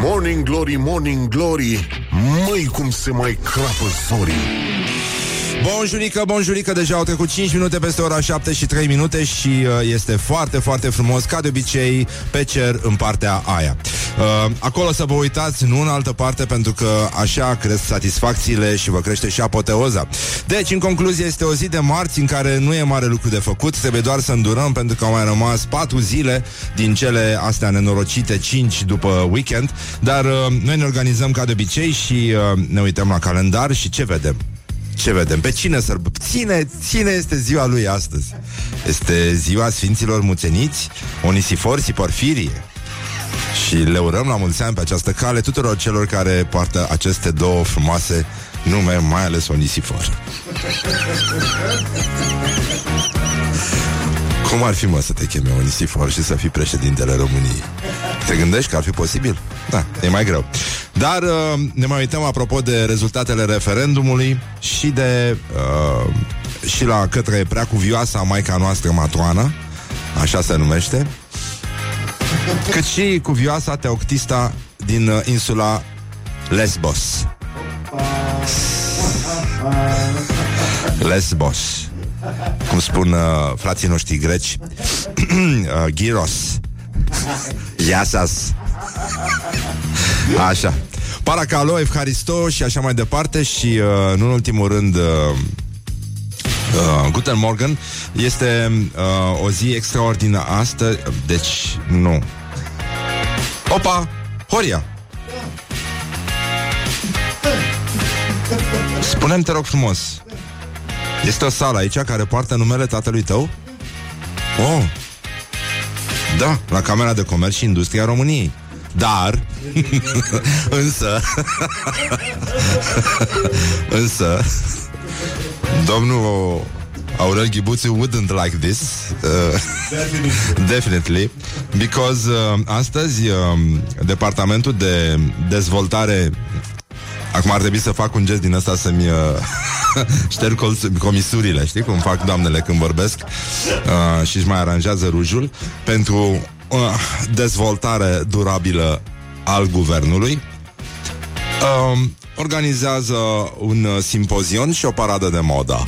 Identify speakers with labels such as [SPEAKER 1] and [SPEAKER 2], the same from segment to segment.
[SPEAKER 1] Morning Glory, Morning Glory Măi cum se mai crapă zorii
[SPEAKER 2] Bonjurică, bonjurică, deja au trecut 5 minute peste ora 7 și 3 minute și uh, este foarte, foarte frumos, ca de obicei, pe cer în partea aia. Uh, acolo să vă uitați, nu în altă parte, pentru că așa cresc satisfacțiile și vă crește și apoteoza. Deci, în concluzie, este o zi de marți în care nu e mare lucru de făcut, trebuie doar să îndurăm, pentru că au mai rămas 4 zile din cele astea nenorocite, 5 după weekend, dar uh, noi ne organizăm ca de obicei și uh, ne uităm la calendar și ce vedem? Ce vedem? Pe cine sărbă? Cine, cine este ziua lui astăzi? Este ziua Sfinților Muțeniți, Onisifor și Porfirie. Și le urăm la mulți ani pe această cale tuturor celor care poartă aceste două frumoase nume, mai ales Onisifor. Cum ar fi, mă, să te cheme Onisifor și să fii președintele României? Te gândești că ar fi posibil? Da, e mai greu. Dar uh, ne mai uităm apropo de rezultatele referendumului și de uh, și la către preacuvioasa maica noastră matroană, așa se numește, cât și cuvioasa teoctista din uh, insula Lesbos. Lesbos. Cum spun uh, frații noștri greci, uh, Gyros. Iasas. Așa. Paracalo, Evharisto și așa mai departe și, uh, nu în ultimul rând, uh, uh, Guten Morgen este uh, o zi extraordinară astăzi, deci nu. Opa! Horia! Spune-mi, te rog frumos, este o sală aici care poartă numele tatălui tău? Oh! Da, la Camera de Comerț și Industria României. Dar, însă, însă, domnul Aurel Ghibuțiu wouldn't like this uh, Definitely Because uh, astăzi uh, Departamentul de Dezvoltare Acum ar trebui să fac un gest din ăsta să-mi uh, șterg comisurile, știi cum fac doamnele când vorbesc uh, și își mai aranjează rujul pentru uh, dezvoltare durabilă al guvernului. Uh, organizează un uh, simpozion și o paradă de modă.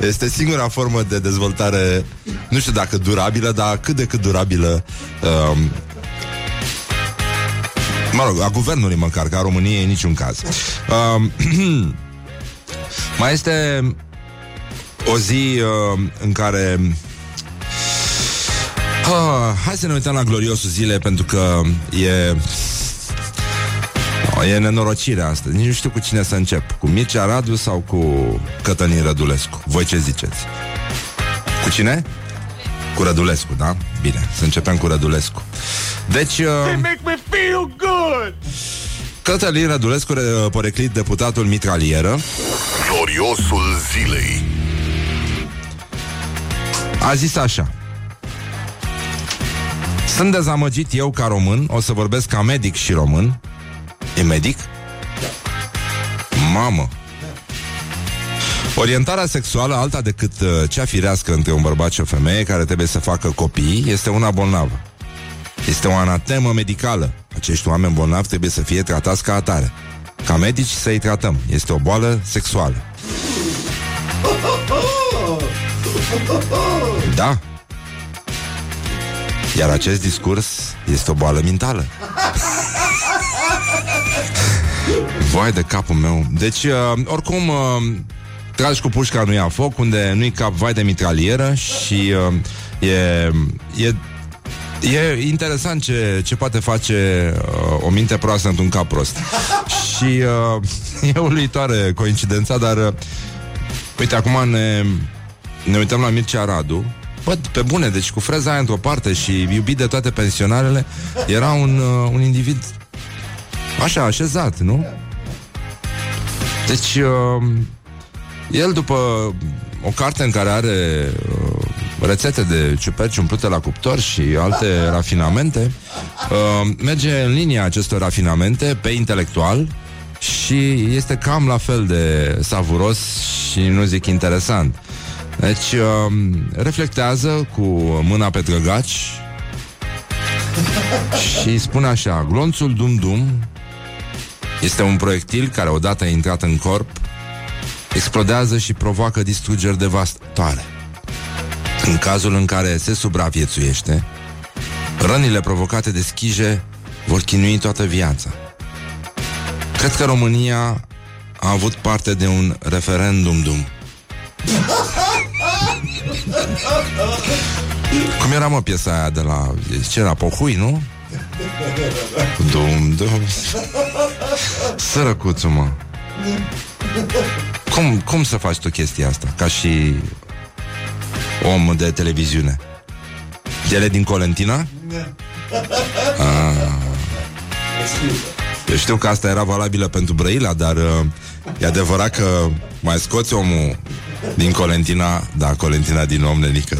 [SPEAKER 2] este singura formă de dezvoltare, nu știu dacă durabilă, dar cât de cât durabilă um, Mă rog, a guvernului măcar, ca României în niciun caz. Um, mai este o zi uh, în care uh, Hai să ne uităm la gloriosul zile Pentru că e E nenorocirea asta. Nici nu știu cu cine să încep. Cu Mircea Radu sau cu Cătălin Rădulescu? Voi ce ziceți? Cu cine? Cu Rădulescu, da? Bine, să începem cu Rădulescu. Deci... Uh, make me feel good! Cătălin Rădulescu, uh, poreclit deputatul mitralieră.
[SPEAKER 1] Gloriosul zilei.
[SPEAKER 2] A zis așa. Sunt dezamăgit eu ca român, o să vorbesc ca medic și român, E medic? Mamă! Orientarea sexuală, alta decât uh, cea firească între un bărbat și o femeie care trebuie să facă copii, este una bolnavă. Este o anatemă medicală. Acești oameni bolnavi trebuie să fie tratați ca atare. Ca medici să-i tratăm. Este o boală sexuală. Da. Iar acest discurs este o boală mentală. Vai de capul meu. Deci, uh, oricum, uh, tragi cu pușca nu ia foc, unde nu-i cap vai de mitralieră și uh, e, e E interesant ce, ce poate face uh, o minte proastă într-un cap prost. Și uh, e uluitoare coincidența, dar uh, uite, acum ne, ne uităm la Mircea Radu. Bă, pe bune, deci cu freza aia într-o parte și iubit de toate pensionarele, era un, uh, un individ așa, așezat, nu? Deci, uh, el după o carte în care are uh, rețete de ciuperci umplute la cuptor și alte rafinamente, uh, merge în linia acestor rafinamente pe intelectual și este cam la fel de savuros și nu zic interesant. Deci um, reflectează cu mâna pe drăgaci și spune așa, glonțul dum-dum este un proiectil care odată intrat în corp explodează și provoacă distrugeri devastatoare. În cazul în care se supraviețuiește, rănile provocate de schije vor chinui toată viața. Cred că România a avut parte de un referendum dum. Cum era, mă, piesa aia de la... Ce era, Pohui, nu? Dum, dum Sărăcuțul, mă cum, cum să faci tu chestia asta? Ca și om de televiziune? Ele din Colentina? Ah. Eu știu că asta era valabilă pentru Brăila Dar uh, e adevărat că Mai scoți omul din Colentina? Da, Colentina din om nenică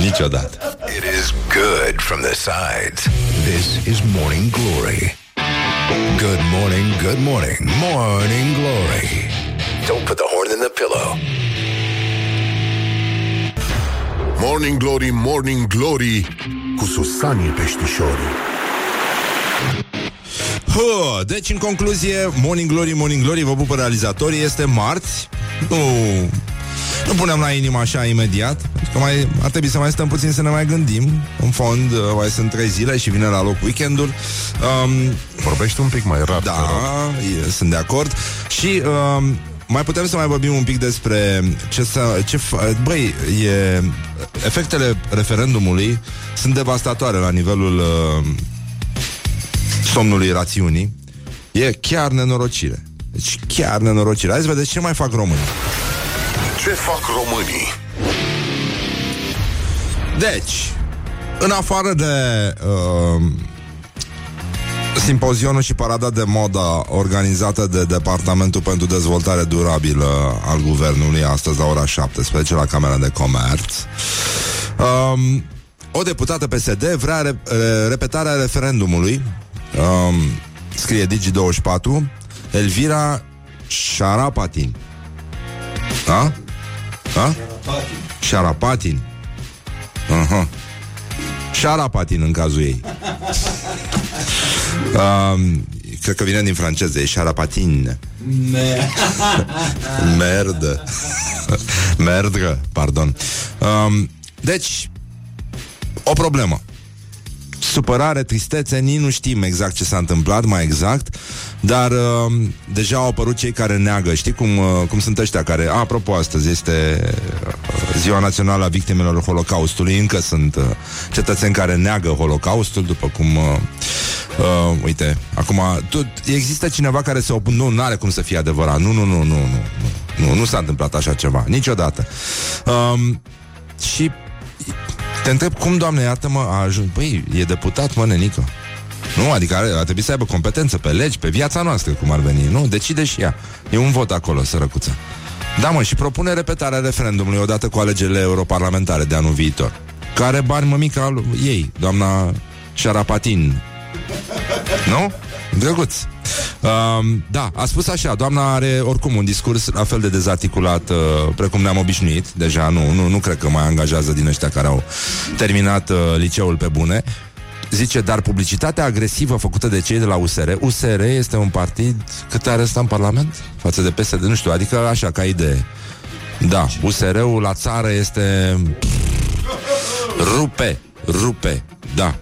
[SPEAKER 2] Niciodată. It is good from the sides. This is Morning Glory. Good morning, good morning. Morning Glory Don't put the horn in the pillow
[SPEAKER 1] Morning Glory, Morning Glory Cu Susanii Peștișorii
[SPEAKER 2] Huh, deci, în concluzie, Morning Glory, Morning Glory, vă pupă realizatorii, este marți. Nu, nu punem la inimă așa imediat, pentru că mai, ar trebui să mai stăm puțin să ne mai gândim. În fond, uh, mai sunt trei zile și vine la loc weekendul. Um,
[SPEAKER 1] Vorbește un pic mai rapid.
[SPEAKER 2] Da, e, sunt de acord. Și um, mai putem să mai vorbim un pic despre ce să... Ce fa- băi, e, efectele referendumului sunt devastatoare la nivelul uh, somnului rațiunii. E chiar nenorocire. Deci chiar nenorocire. Hai să vedeți ce mai fac românii.
[SPEAKER 1] Ce fac românii?
[SPEAKER 2] Deci, în afară de uh, simpozionul și parada de moda organizată de Departamentul pentru Dezvoltare Durabilă al Guvernului astăzi la ora 17 la Camera de Comerț, um, o deputată PSD vrea re- re- repetarea referendumului, um, scrie Digi24, Elvira Șarapatin. Da? Da? Șarapatin. Aha. Șarapatin în cazul ei. Um, cred că vine din franceză, e șarapatin. Merdă. Merdă, pardon. Um, deci, o problemă. Supărare, tristețe, nici nu știm exact ce s-a întâmplat, mai exact, dar uh, deja au apărut cei care neagă. Știi cum, uh, cum sunt ăștia care... A, apropo, astăzi este uh, Ziua Națională a Victimelor Holocaustului. Încă sunt uh, cetățeni care neagă Holocaustul, după cum... Uh, uh, uite, acum... Tu, există cineva care se opune... Nu, nu are cum să fie adevărat. Nu, nu, nu, nu, nu. Nu, nu, nu s-a întâmplat așa ceva. Niciodată. Um, și te întreb cum, doamne, iartă-mă, a ajuns... Păi, e deputat, mă, nenică. Nu, adică ar, ar trebui să aibă competență pe legi, pe viața noastră, cum ar veni. Nu, decide și ea. E un vot acolo, sărăcuță. Da, mă, și propune repetarea referendumului odată cu alegerile europarlamentare de anul viitor. Care bani, mămica, al ei, doamna Șarapatin. Nu? Drăguț. Um, da, a spus așa, doamna are oricum un discurs la fel de dezarticulat uh, precum ne-am obișnuit. Deja nu, nu, nu cred că mai angajează din ăștia care au terminat uh, liceul pe bune. Zice, dar publicitatea agresivă făcută de cei de la USR USR este un partid cât are ăsta în Parlament? Față de PSD, nu știu, adică așa, ca idee Da, USR-ul la țară este Rupe, rupe, da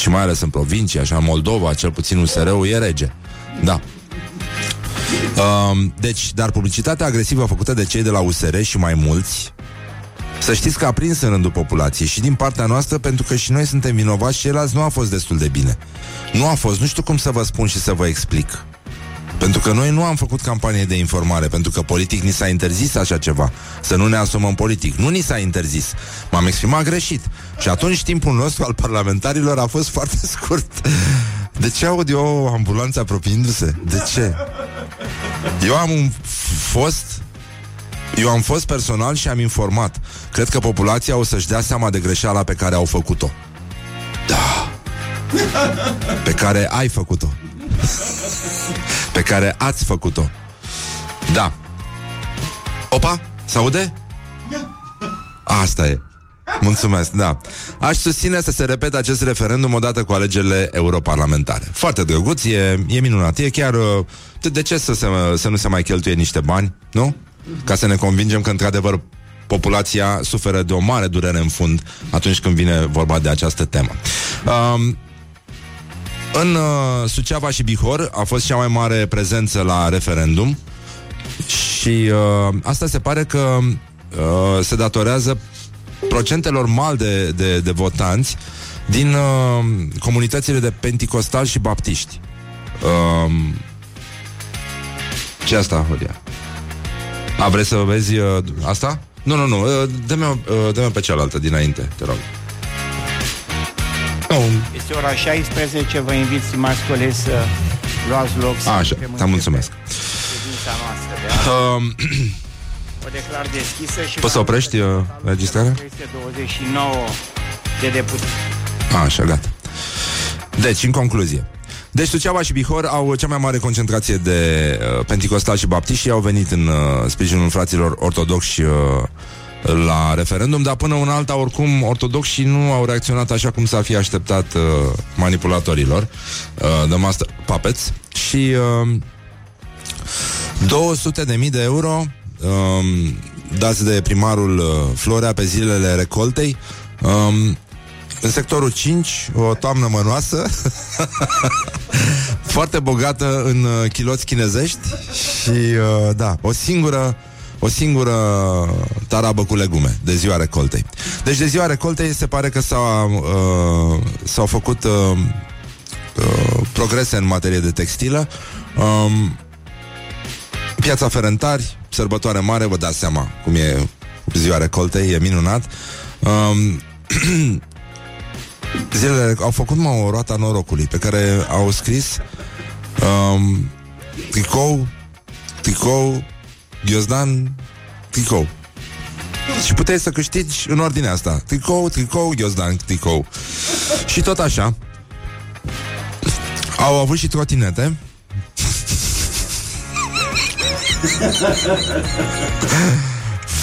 [SPEAKER 2] Și mai ales în provincie, așa, în Moldova Cel puțin USR-ul e rege Da um, Deci, dar publicitatea agresivă făcută de cei de la USR și mai mulți să știți că a prins în rândul populației și din partea noastră pentru că și noi suntem vinovați și ceilalți nu a fost destul de bine. Nu a fost, nu știu cum să vă spun și să vă explic. Pentru că noi nu am făcut campanie de informare, pentru că politic ni s-a interzis așa ceva. Să nu ne asumăm politic. Nu ni s-a interzis. M-am exprimat greșit. Și atunci timpul nostru al parlamentarilor a fost foarte scurt. De ce aud eu o ambulanță apropiindu-se? De ce? Eu am un fost eu am fost personal și am informat. Cred că populația o să-și dea seama de greșeala pe care au făcut-o. Da. Pe care ai făcut-o. pe care ați făcut-o. Da. Opa, s-aude? Asta e. Mulțumesc, da. Aș susține să se repete acest referendum odată cu alegerile europarlamentare. Foarte drăguț, e, e minunat. E chiar... Uh, de ce să, se, să nu se mai cheltuie niște bani, nu? Ca să ne convingem că, într-adevăr, populația suferă de o mare durere în fund atunci când vine vorba de această temă. Um, în uh, Suceava și Bihor a fost cea mai mare prezență la referendum și uh, asta se pare că uh, se datorează procentelor mari de, de, de votanți din uh, comunitățile de penticostali și baptiști. Uh, ce asta, Hodia? A, vrei să vezi uh, asta? Nu, nu, nu, uh, dă-mi, uh, dă pe cealaltă dinainte, te rog.
[SPEAKER 3] Oh. Este ora 16, vă invit, stimați colegi, să luați loc. Să
[SPEAKER 2] Așa, te mulțumesc.
[SPEAKER 3] Uh, o declar deschisă și...
[SPEAKER 2] Poți să oprești uh, registrarea?
[SPEAKER 3] Este 29 de deputați.
[SPEAKER 2] Așa, gata. Deci, în concluzie, deci Suceava și Bihor au cea mai mare concentrație de uh, penticostali și baptiști și au venit în uh, sprijinul fraților ortodoxi uh, la referendum, dar până un alta, oricum, ortodoxii nu au reacționat așa cum s-ar fi așteptat uh, manipulatorilor. Uh, de master puppets și uh, 200 de mii de euro uh, dați de primarul uh, Florea pe zilele recoltei. Um, în sectorul 5, o toamnă mănoasă. Foarte bogată în uh, chiloți chinezești. Și uh, da, o singură o singură tarabă cu legume de ziua recoltei. Deci de ziua recoltei se pare că s-au, uh, s-au făcut uh, uh, progrese în materie de textilă. Um, piața Ferentari, sărbătoare mare, vă dați seama cum e ziua recoltei, e minunat. Um, zilele au făcut mă o roata norocului pe care au scris um, tricou, tricou, ghiozdan, tricou. Și puteai să câștigi în ordinea asta. Tricou, tricou, ghiozdan, tricou. Și tot așa. Au avut și trotinete.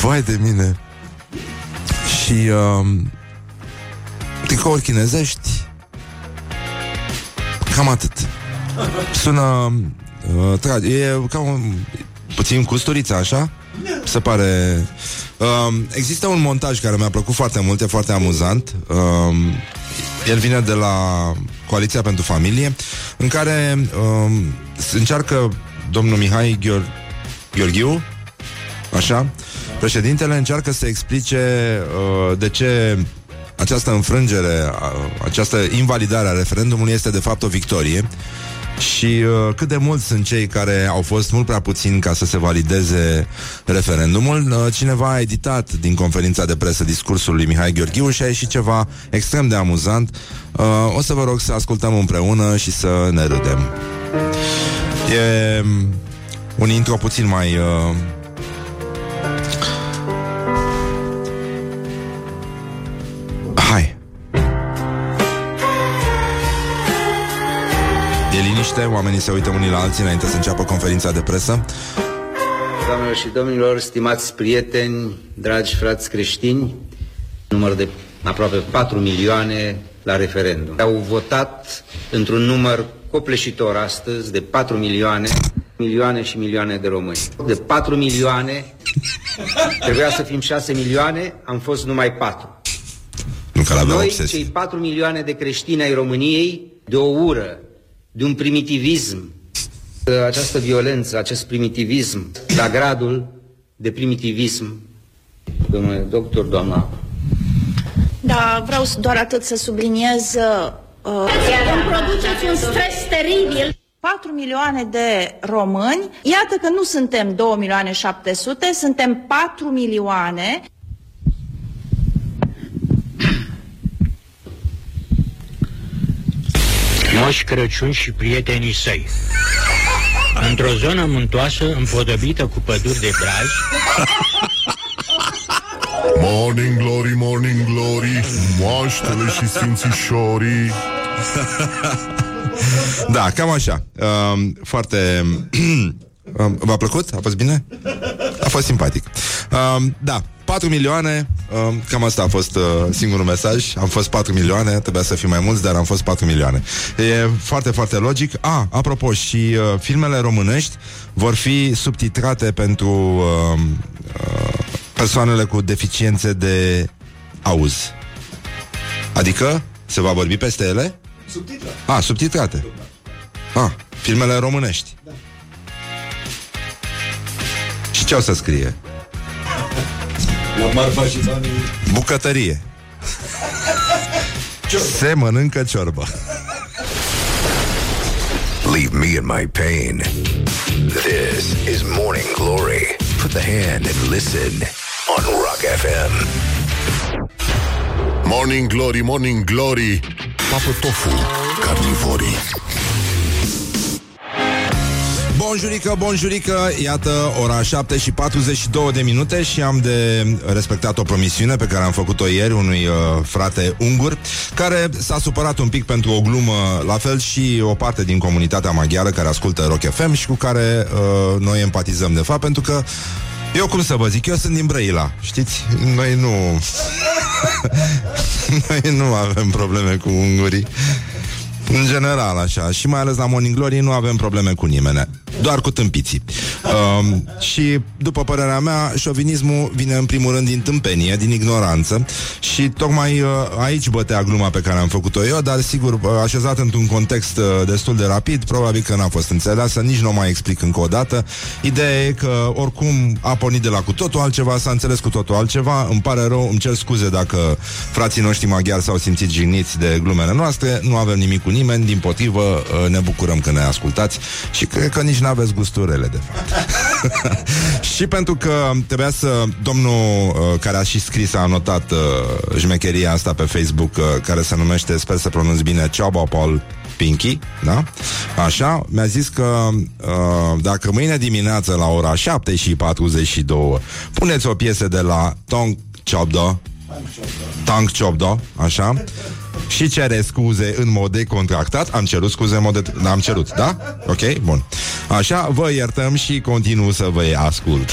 [SPEAKER 2] Vai de mine. Și um, tricouri chinezești Cam atât Sună uh, tra- E ca un Puțin cu sturița, așa? Se pare uh, Există un montaj care mi-a plăcut foarte mult E foarte amuzant. Uh, El vine de la Coaliția pentru Familie În care uh, se încearcă Domnul Mihai Gheor- Gheorghiu Așa? Președintele încearcă să explice uh, De ce această înfrângere, această invalidare a referendumului este de fapt o victorie și uh, cât de mulți sunt cei care au fost mult prea puțini ca să se valideze referendumul. Uh, cineva a editat din conferința de presă discursul lui Mihai Gheorghiu și a ieșit ceva extrem de amuzant. Uh, o să vă rog să ascultăm împreună și să ne râdem. E um, un intro puțin mai... Uh, liniște, oamenii se uită unii la alții înainte să înceapă conferința de presă.
[SPEAKER 4] Doamnelor și domnilor, stimați prieteni, dragi frați creștini, număr de aproape 4 milioane la referendum. Au votat într-un număr copleșitor astăzi de 4 milioane, milioane și milioane de români. De 4 milioane, trebuia să fim 6 milioane, am fost numai 4.
[SPEAKER 2] Nu că
[SPEAKER 4] Noi,
[SPEAKER 2] obsesie.
[SPEAKER 4] cei 4 milioane de creștini ai României, de o ură, de un primitivism. Această violență, acest primitivism, la gradul de primitivism, domnule doctor, doamna.
[SPEAKER 5] Da, vreau doar atât să subliniez. Uh,
[SPEAKER 6] îmi produceți un stres teribil.
[SPEAKER 5] 4 milioane de români, iată că nu suntem 2 milioane 700, suntem 4 milioane
[SPEAKER 7] Moș Crăciun și prietenii săi. Într-o zonă muntoasă, împodăbită cu păduri de braj,
[SPEAKER 1] Morning glory, morning glory Moaștele și sfințișorii
[SPEAKER 2] Da, cam așa um, Foarte um, V-a plăcut? A fost bine? A fost simpatic. Uh, da, 4 milioane, uh, cam asta a fost uh, singurul mesaj. Am fost 4 milioane, trebuia să fim mai mulți, dar am fost 4 milioane. E foarte, foarte logic. A, ah, apropo, și uh, filmele românești vor fi subtitrate pentru uh, uh, persoanele cu deficiențe de auz. Adică se va vorbi peste ele? Subtitrate. A, subtitrate. A, filmele românești. Da. Și ce o să scrie?
[SPEAKER 8] La marfa și banii...
[SPEAKER 2] Bucătărie. Se mănâncă ciorbă.
[SPEAKER 1] Leave me in my pain. This is Morning Glory. Put the hand and listen on Rock FM. Morning Glory, Morning Glory. Papă tofu, carnivorii.
[SPEAKER 2] Bonjurică, bonjurică, iată ora 7 și 42 de minute și am de respectat o promisiune pe care am făcut-o ieri unui uh, frate ungur care s-a supărat un pic pentru o glumă, la fel și o parte din comunitatea maghiară care ascultă Rock FM și cu care uh, noi empatizăm de fapt pentru că eu cum să vă zic, eu sunt din Brăila, știți? Noi nu... noi nu avem probleme cu ungurii. În general, așa. Și mai ales la Morning Glory nu avem probleme cu nimeni. Doar cu tâmpiții. Um, și, după părerea mea, șovinismul vine în primul rând din tâmpenie, din ignoranță. Și tocmai uh, aici bătea gluma pe care am făcut-o eu, dar sigur, uh, așezat într-un context uh, destul de rapid, probabil că n-a fost înțeleasă, nici nu o mai explic încă o dată. Ideea e că, oricum, a pornit de la cu totul altceva, s-a înțeles cu totul altceva. Îmi pare rău, îmi cer scuze dacă frații noștri maghiari s-au simțit jigniți de glumele noastre. Nu avem nimic cu nimeni, din potrivă, uh, ne bucurăm că ne ascultați și cred că nici n-aveți gusturele, de fapt. și pentru că trebuia să... Domnul uh, care a și scris, a anotat uh, jmecheria asta pe Facebook, uh, care se numește, sper să pronunț bine, Ceaba Paul Pinky, da? Așa, mi-a zis că uh, dacă mâine dimineață la ora 7 și 42 puneți o piesă de la Tong Chobdo, Tank Chobdo, așa, și cere scuze în mod decontractat. Am cerut scuze în mod de... Am cerut, da? Ok, bun. Așa, vă iertăm și continuu să vă ascult.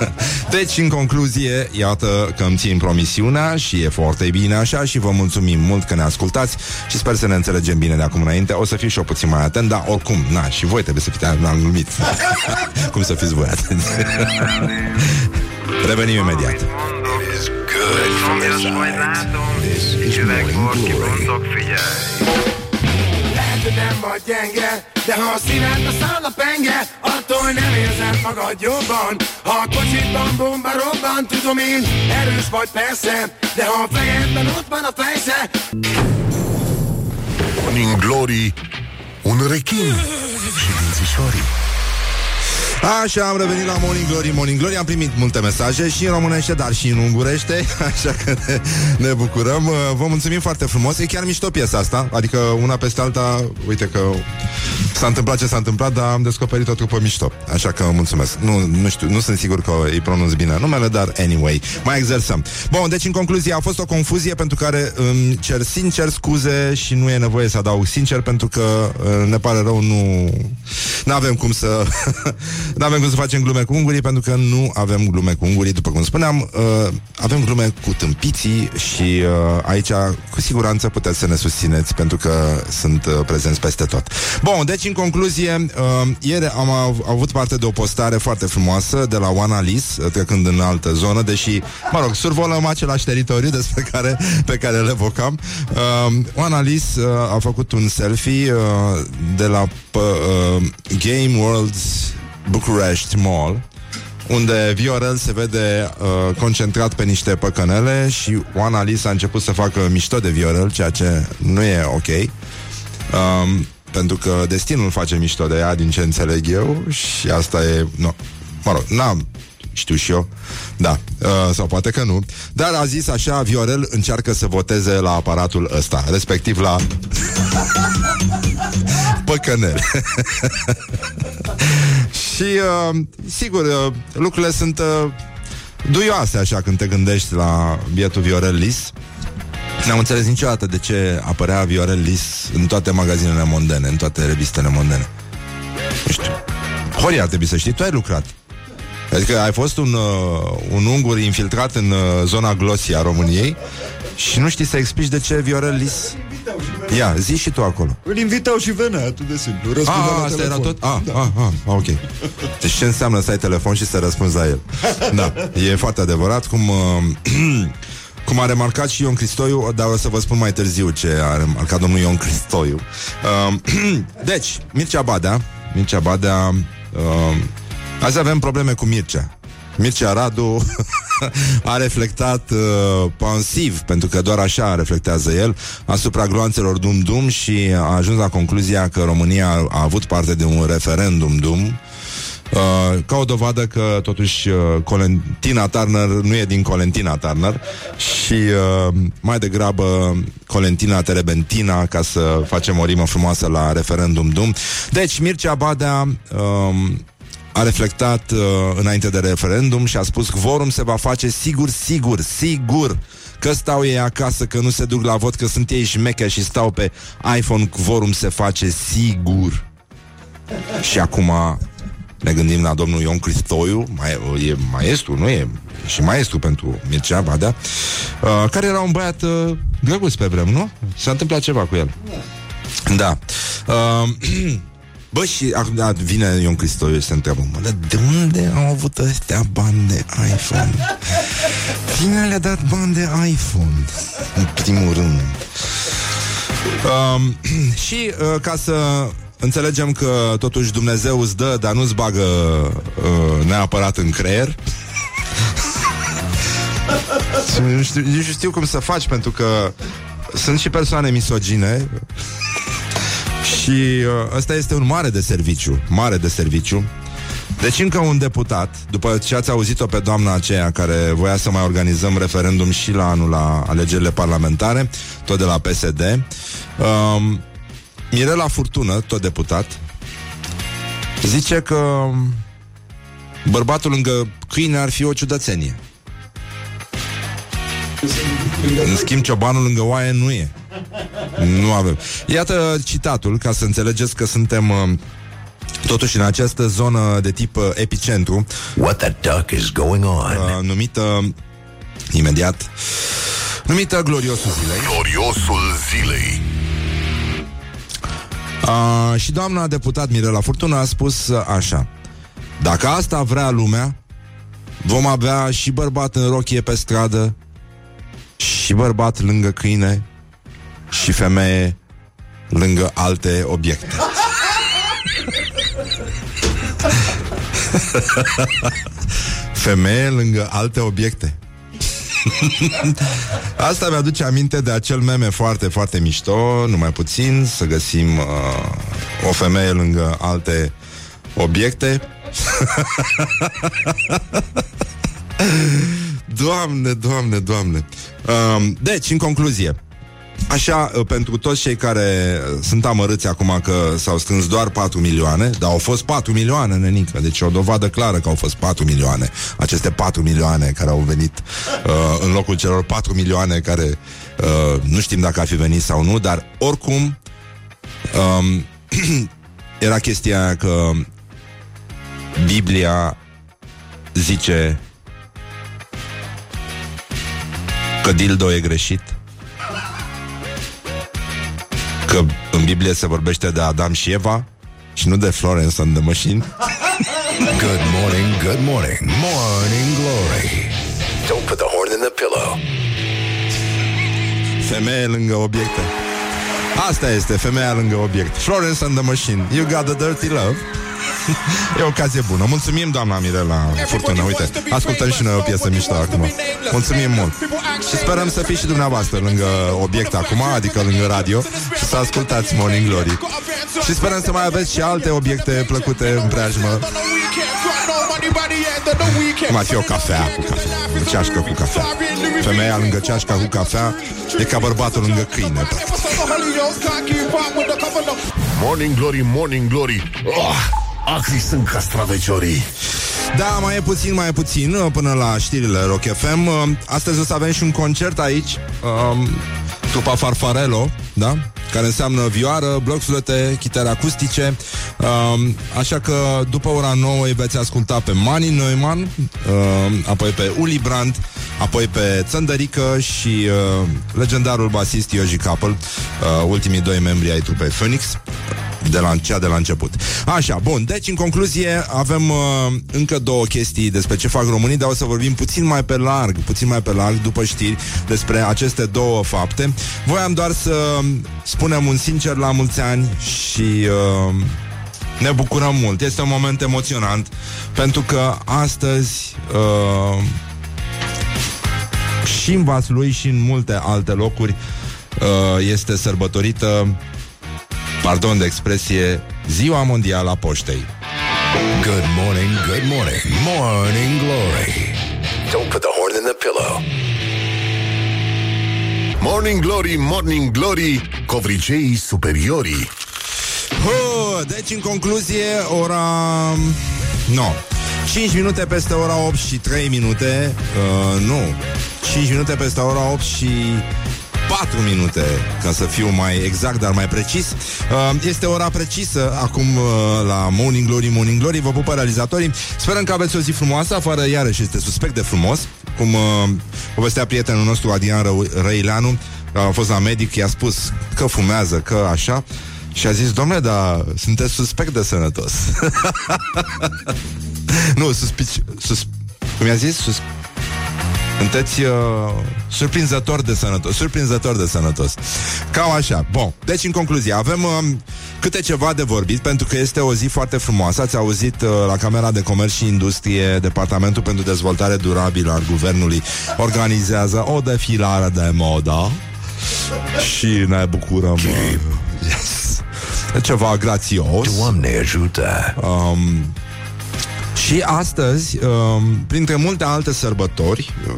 [SPEAKER 2] deci, în concluzie, iată că îmi țin promisiunea și e foarte bine așa și vă mulțumim mult că ne ascultați și sper să ne înțelegem bine de acum înainte. O să fiu și eu puțin mai atent, dar oricum, na, și voi trebuie să fiți anumiți. Cum să fiți voi atenți. Revenim imediat.
[SPEAKER 1] Good from the side. This is Morning Glory.
[SPEAKER 9] Nem vagy gyenge, de ha a szíved a száll a penge, attól nem érzed magad jobban. Ha a kocsidban bomba robban, tudom én, erős vagy persze, de ha a fejedben ott van a fejsze,
[SPEAKER 1] Morning Glory. Un rechin. Și dințișorii.
[SPEAKER 2] Așa, am revenit la Morning Glory Morning Glory, am primit multe mesaje Și în românește, dar și în ungurește Așa că ne, ne bucurăm. Vă mulțumim foarte frumos, e chiar mișto piesa asta Adică una peste alta Uite că s-a întâmplat ce s-a întâmplat Dar am descoperit o trupă mișto. Așa că mulțumesc, nu, nu știu, nu sunt sigur că îi pronunț bine numele Dar anyway, mai exersăm. Bun, deci în concluzie a fost o confuzie Pentru care îmi cer sincer scuze Și nu e nevoie să adaug sincer Pentru că uh, ne pare rău, nu Nu avem cum să Nu avem cum să facem glume cu ungurii Pentru că nu avem glume cu ungurii După cum spuneam, uh, avem glume cu tâmpiții Și uh, aici Cu siguranță puteți să ne susțineți Pentru că sunt uh, prezenți peste tot. Bun, deci în concluzie uh, Ieri am av- avut parte de o postare Foarte frumoasă de la Oana Lis uh, Trecând în altă zonă Deși, mă rog, survolăm același teritoriu Despre care, pe care le evocam. Uh, Oana Lis uh, a făcut un selfie uh, De la uh, Game Worlds Bucharest Mall unde Viorel se vede uh, concentrat pe niște păcănele și Oana Lis a început să facă mișto de Viorel, ceea ce nu e ok. Um, pentru că destinul face mișto de ea, din ce înțeleg eu, și asta e... No, mă rog, n-am știu și eu. Da, uh, sau poate că nu. Dar a zis așa, Viorel încearcă să voteze la aparatul ăsta, respectiv la păcănel. și, uh, sigur, uh, lucrurile sunt uh, duioase așa când te gândești la bietul Viorel Lis. N-am înțeles niciodată de ce apărea Viorel Lis în toate magazinele mondene, în toate revistele mondene. Nu știu. Horia ar trebui să știi, tu ai lucrat. Adică ai fost un, uh, un ungur infiltrat în uh, zona glosie a României și nu știi să explici de ce Viorel Lis... Ia, zi și tu acolo.
[SPEAKER 8] Îl invitau și venea, atât de simplu. Răspundea
[SPEAKER 2] Ah,
[SPEAKER 8] la
[SPEAKER 2] asta era
[SPEAKER 8] telefon.
[SPEAKER 2] tot? Ah,
[SPEAKER 8] Da.
[SPEAKER 2] ah, ah, ah, ok. Deci ce înseamnă să ai telefon și să răspunzi la el? Da, e foarte adevărat, cum... Uh, Cum a remarcat și Ion Cristoiu, dar o să vă spun mai târziu ce a remarcat domnul Ion Cristoiu. Uh, deci, Mircea Badea, Mircea Badea, uh, azi avem probleme cu Mircea. Mircea Radu a reflectat uh, pensiv, pentru că doar așa reflectează el, asupra gloanțelor dum-dum și a ajuns la concluzia că România a avut parte de un referendum dum Uh, ca o dovadă că totuși uh, Colentina Turner nu e din Colentina Turner și uh, mai degrabă Colentina Terebentina ca să facem o rimă frumoasă la referendum dum. Deci Mircea Badea uh, a reflectat uh, înainte de referendum și a spus quorum se va face sigur, sigur, sigur că stau ei acasă, că nu se duc la vot, că sunt ei șmeche și stau pe iPhone, quorum se face sigur. Și acum ne gândim la domnul Ion Cristoiu, mai, e maestru, nu e? Și maestru pentru Mircea Badea, uh, care era un băiat uh, drăguț pe vreme, nu? S-a întâmplat ceva cu el. Da. Uh, Bă, și acum da, vine Ion Cristoiu și se întreabă, mă, dar de unde au avut ăstea bani de iPhone? Cine le-a dat bani de iPhone? În primul rând. Um, și uh, ca să înțelegem că totuși Dumnezeu îți dă, dar nu-ți bagă uh, neapărat în creier. Și nu știu, nici nu știu cum să faci pentru că sunt și persoane misogine și uh, ăsta este un mare de serviciu, mare de serviciu. Deci încă un deputat, după ce ați auzit-o pe doamna aceea care voia să mai organizăm referendum și la anul la alegerile parlamentare, tot de la PSD, um, Mirela Furtună, tot deputat, zice că bărbatul lângă câine ar fi o ciudățenie. În schimb, ciobanul lângă oaie nu e. Nu avem. Iată citatul, ca să înțelegeți că suntem uh, totuși în această zonă de tip uh, epicentru.
[SPEAKER 1] What the duck is going on?
[SPEAKER 2] Uh, numită imediat numită Gloriosul Zilei.
[SPEAKER 1] Gloriosul zilei.
[SPEAKER 2] Uh, și doamna deputat Mirela Furtună a spus uh, așa Dacă asta vrea lumea Vom avea și bărbat în rochie pe stradă Și bărbat lângă câine Și femeie lângă alte obiecte. Femeie lângă alte obiecte. Asta mi-aduce aminte de acel meme foarte, foarte mișto Numai puțin Să găsim uh, o femeie lângă alte obiecte. Doamne, doamne, doamne. Uh, Deci, în concluzie Așa, uh, pentru toți cei care uh, sunt amărâți acum că s-au strâns doar 4 milioane, dar au fost 4 milioane, nenică, deci o dovadă clară că au fost 4 milioane. Aceste 4 milioane care au venit uh, în locul celor 4 milioane care uh, nu știm dacă ar fi venit sau nu, dar oricum um, era chestia aia că Biblia zice că dildo e greșit că în Biblie se vorbește de Adam și Eva și nu de Florence and the Machine.
[SPEAKER 1] Good morning, good morning, morning glory. Don't put the horn in the pillow.
[SPEAKER 2] Femeie lângă obiecte. Asta este femeia lângă obiect. Florence and the Machine. You got the dirty love. E o ocazie bună. Mulțumim, doamna Mirela Furtună. Uite, ascultăm și noi o piesă mișto acum. Mulțumim mult. Și sperăm să fiți și dumneavoastră lângă obiect acum, adică lângă radio, și să ascultați Morning Glory. Și sperăm să mai aveți și alte obiecte plăcute în preajmă. Cum ar fi o cafea cu cafea, o ceașcă cu cafea. Femeia lângă ceașca cu cafea e ca bărbatul lângă câine. practic.
[SPEAKER 10] Morning Glory, Morning Glory oh, Acri sunt castraveciorii.
[SPEAKER 2] Da, mai e puțin, mai e puțin uh, Până la știrile Rock FM Uh, Astăzi o să avem și un concert aici um, Trupa Farfarello Da? Care înseamnă vioară, bloc flăte, chitere acustice. Um, așa că după ora 9 îi veți asculta pe Mani Neumann, uh, apoi pe Uli Brandt, apoi pe Țăndărică și uh, legendarul basist Ioji Capel, uh, ultimii doi membri ai trupei Phoenix de la, cea de la început. Așa, bun, deci în concluzie avem uh, încă două chestii despre ce fac românii, dar o să vorbim puțin mai pe larg, puțin mai pe larg după știri despre aceste două fapte. Voiam doar să spunem un sincer la mulți ani și uh, ne bucurăm mult. Este un moment emoționant pentru că astăzi uh, și în Vaslui și în multe alte locuri uh, este sărbătorită pardon de expresie, Ziua Mondială a Poștei.
[SPEAKER 1] Good morning, good morning, morning glory. Don't put the horn in the pillow.
[SPEAKER 10] Morning Glory, Morning Glory, covriceii superiorii.
[SPEAKER 2] Huh, deci, în concluzie, ora... No. 5 minute peste ora 8 și 3 minute uh, Nu 5 minute peste ora 8 și 4 minute, ca să fiu mai exact, dar mai precis. Uh, este ora precisă acum uh, la Morning Glory, Morning Glory. Vă pupă realizatorii. Sperăm că aveți o zi frumoasă, afară iarăși este suspect de frumos, cum uh, povestea prietenul nostru Adrian Ră- Răileanu, a fost la medic, i-a spus că fumează, că așa, și a zis, domnule, dar sunteți suspect de sănătos. nu, suspici... Sus, cum i-a zis? Sus, sunteți uh, surprinzător de sănătos Surprinzător de sănătos. Cam așa, bun, deci în concluzie Avem uh, câte ceva de vorbit Pentru că este o zi foarte frumoasă. Ați auzit uh, la Camera de Comerț și Industrie Departamentul pentru Dezvoltare Durabilă Al Guvernului Organizează o defilare de modă. Și ne bucurăm uh, yes. Ceva grațios.
[SPEAKER 1] Doamne ajută!
[SPEAKER 2] Um, și astăzi, um, printre multe alte sărbători, um,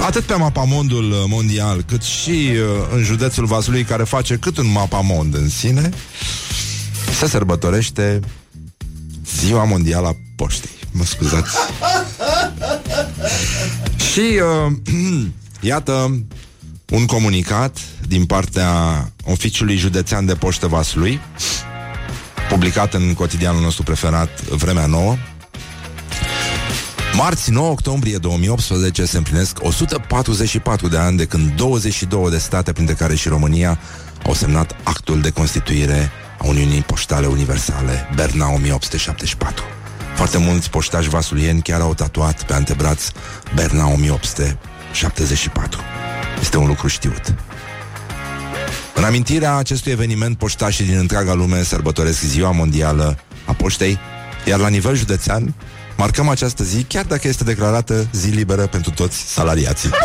[SPEAKER 2] atât pe mapamondul mondial, cât și uh, în județul Vaslui, care face cât un mapamond în sine, se sărbătorește Ziua Mondială a Poștei. Mă scuzați. și uh, iată un comunicat din partea Oficiului Județean de Poștă Vaslui, publicat în cotidianul nostru preferat Vremea Nouă. Marți 9 octombrie 2018 se împlinesc 144 de ani de când 22 de state, printre care și România, au semnat actul de constituire a Uniunii Poștale Universale, Berna 1874. Foarte mulți poștași vasulieni chiar au tatuat pe antebraț Berna 1874. Este un lucru știut. În amintirea acestui eveniment, poștașii din întreaga lume sărbătoresc Ziua Mondială a Poștei, iar la nivel județean marcăm această zi, chiar dacă este declarată zi liberă pentru toți salariații.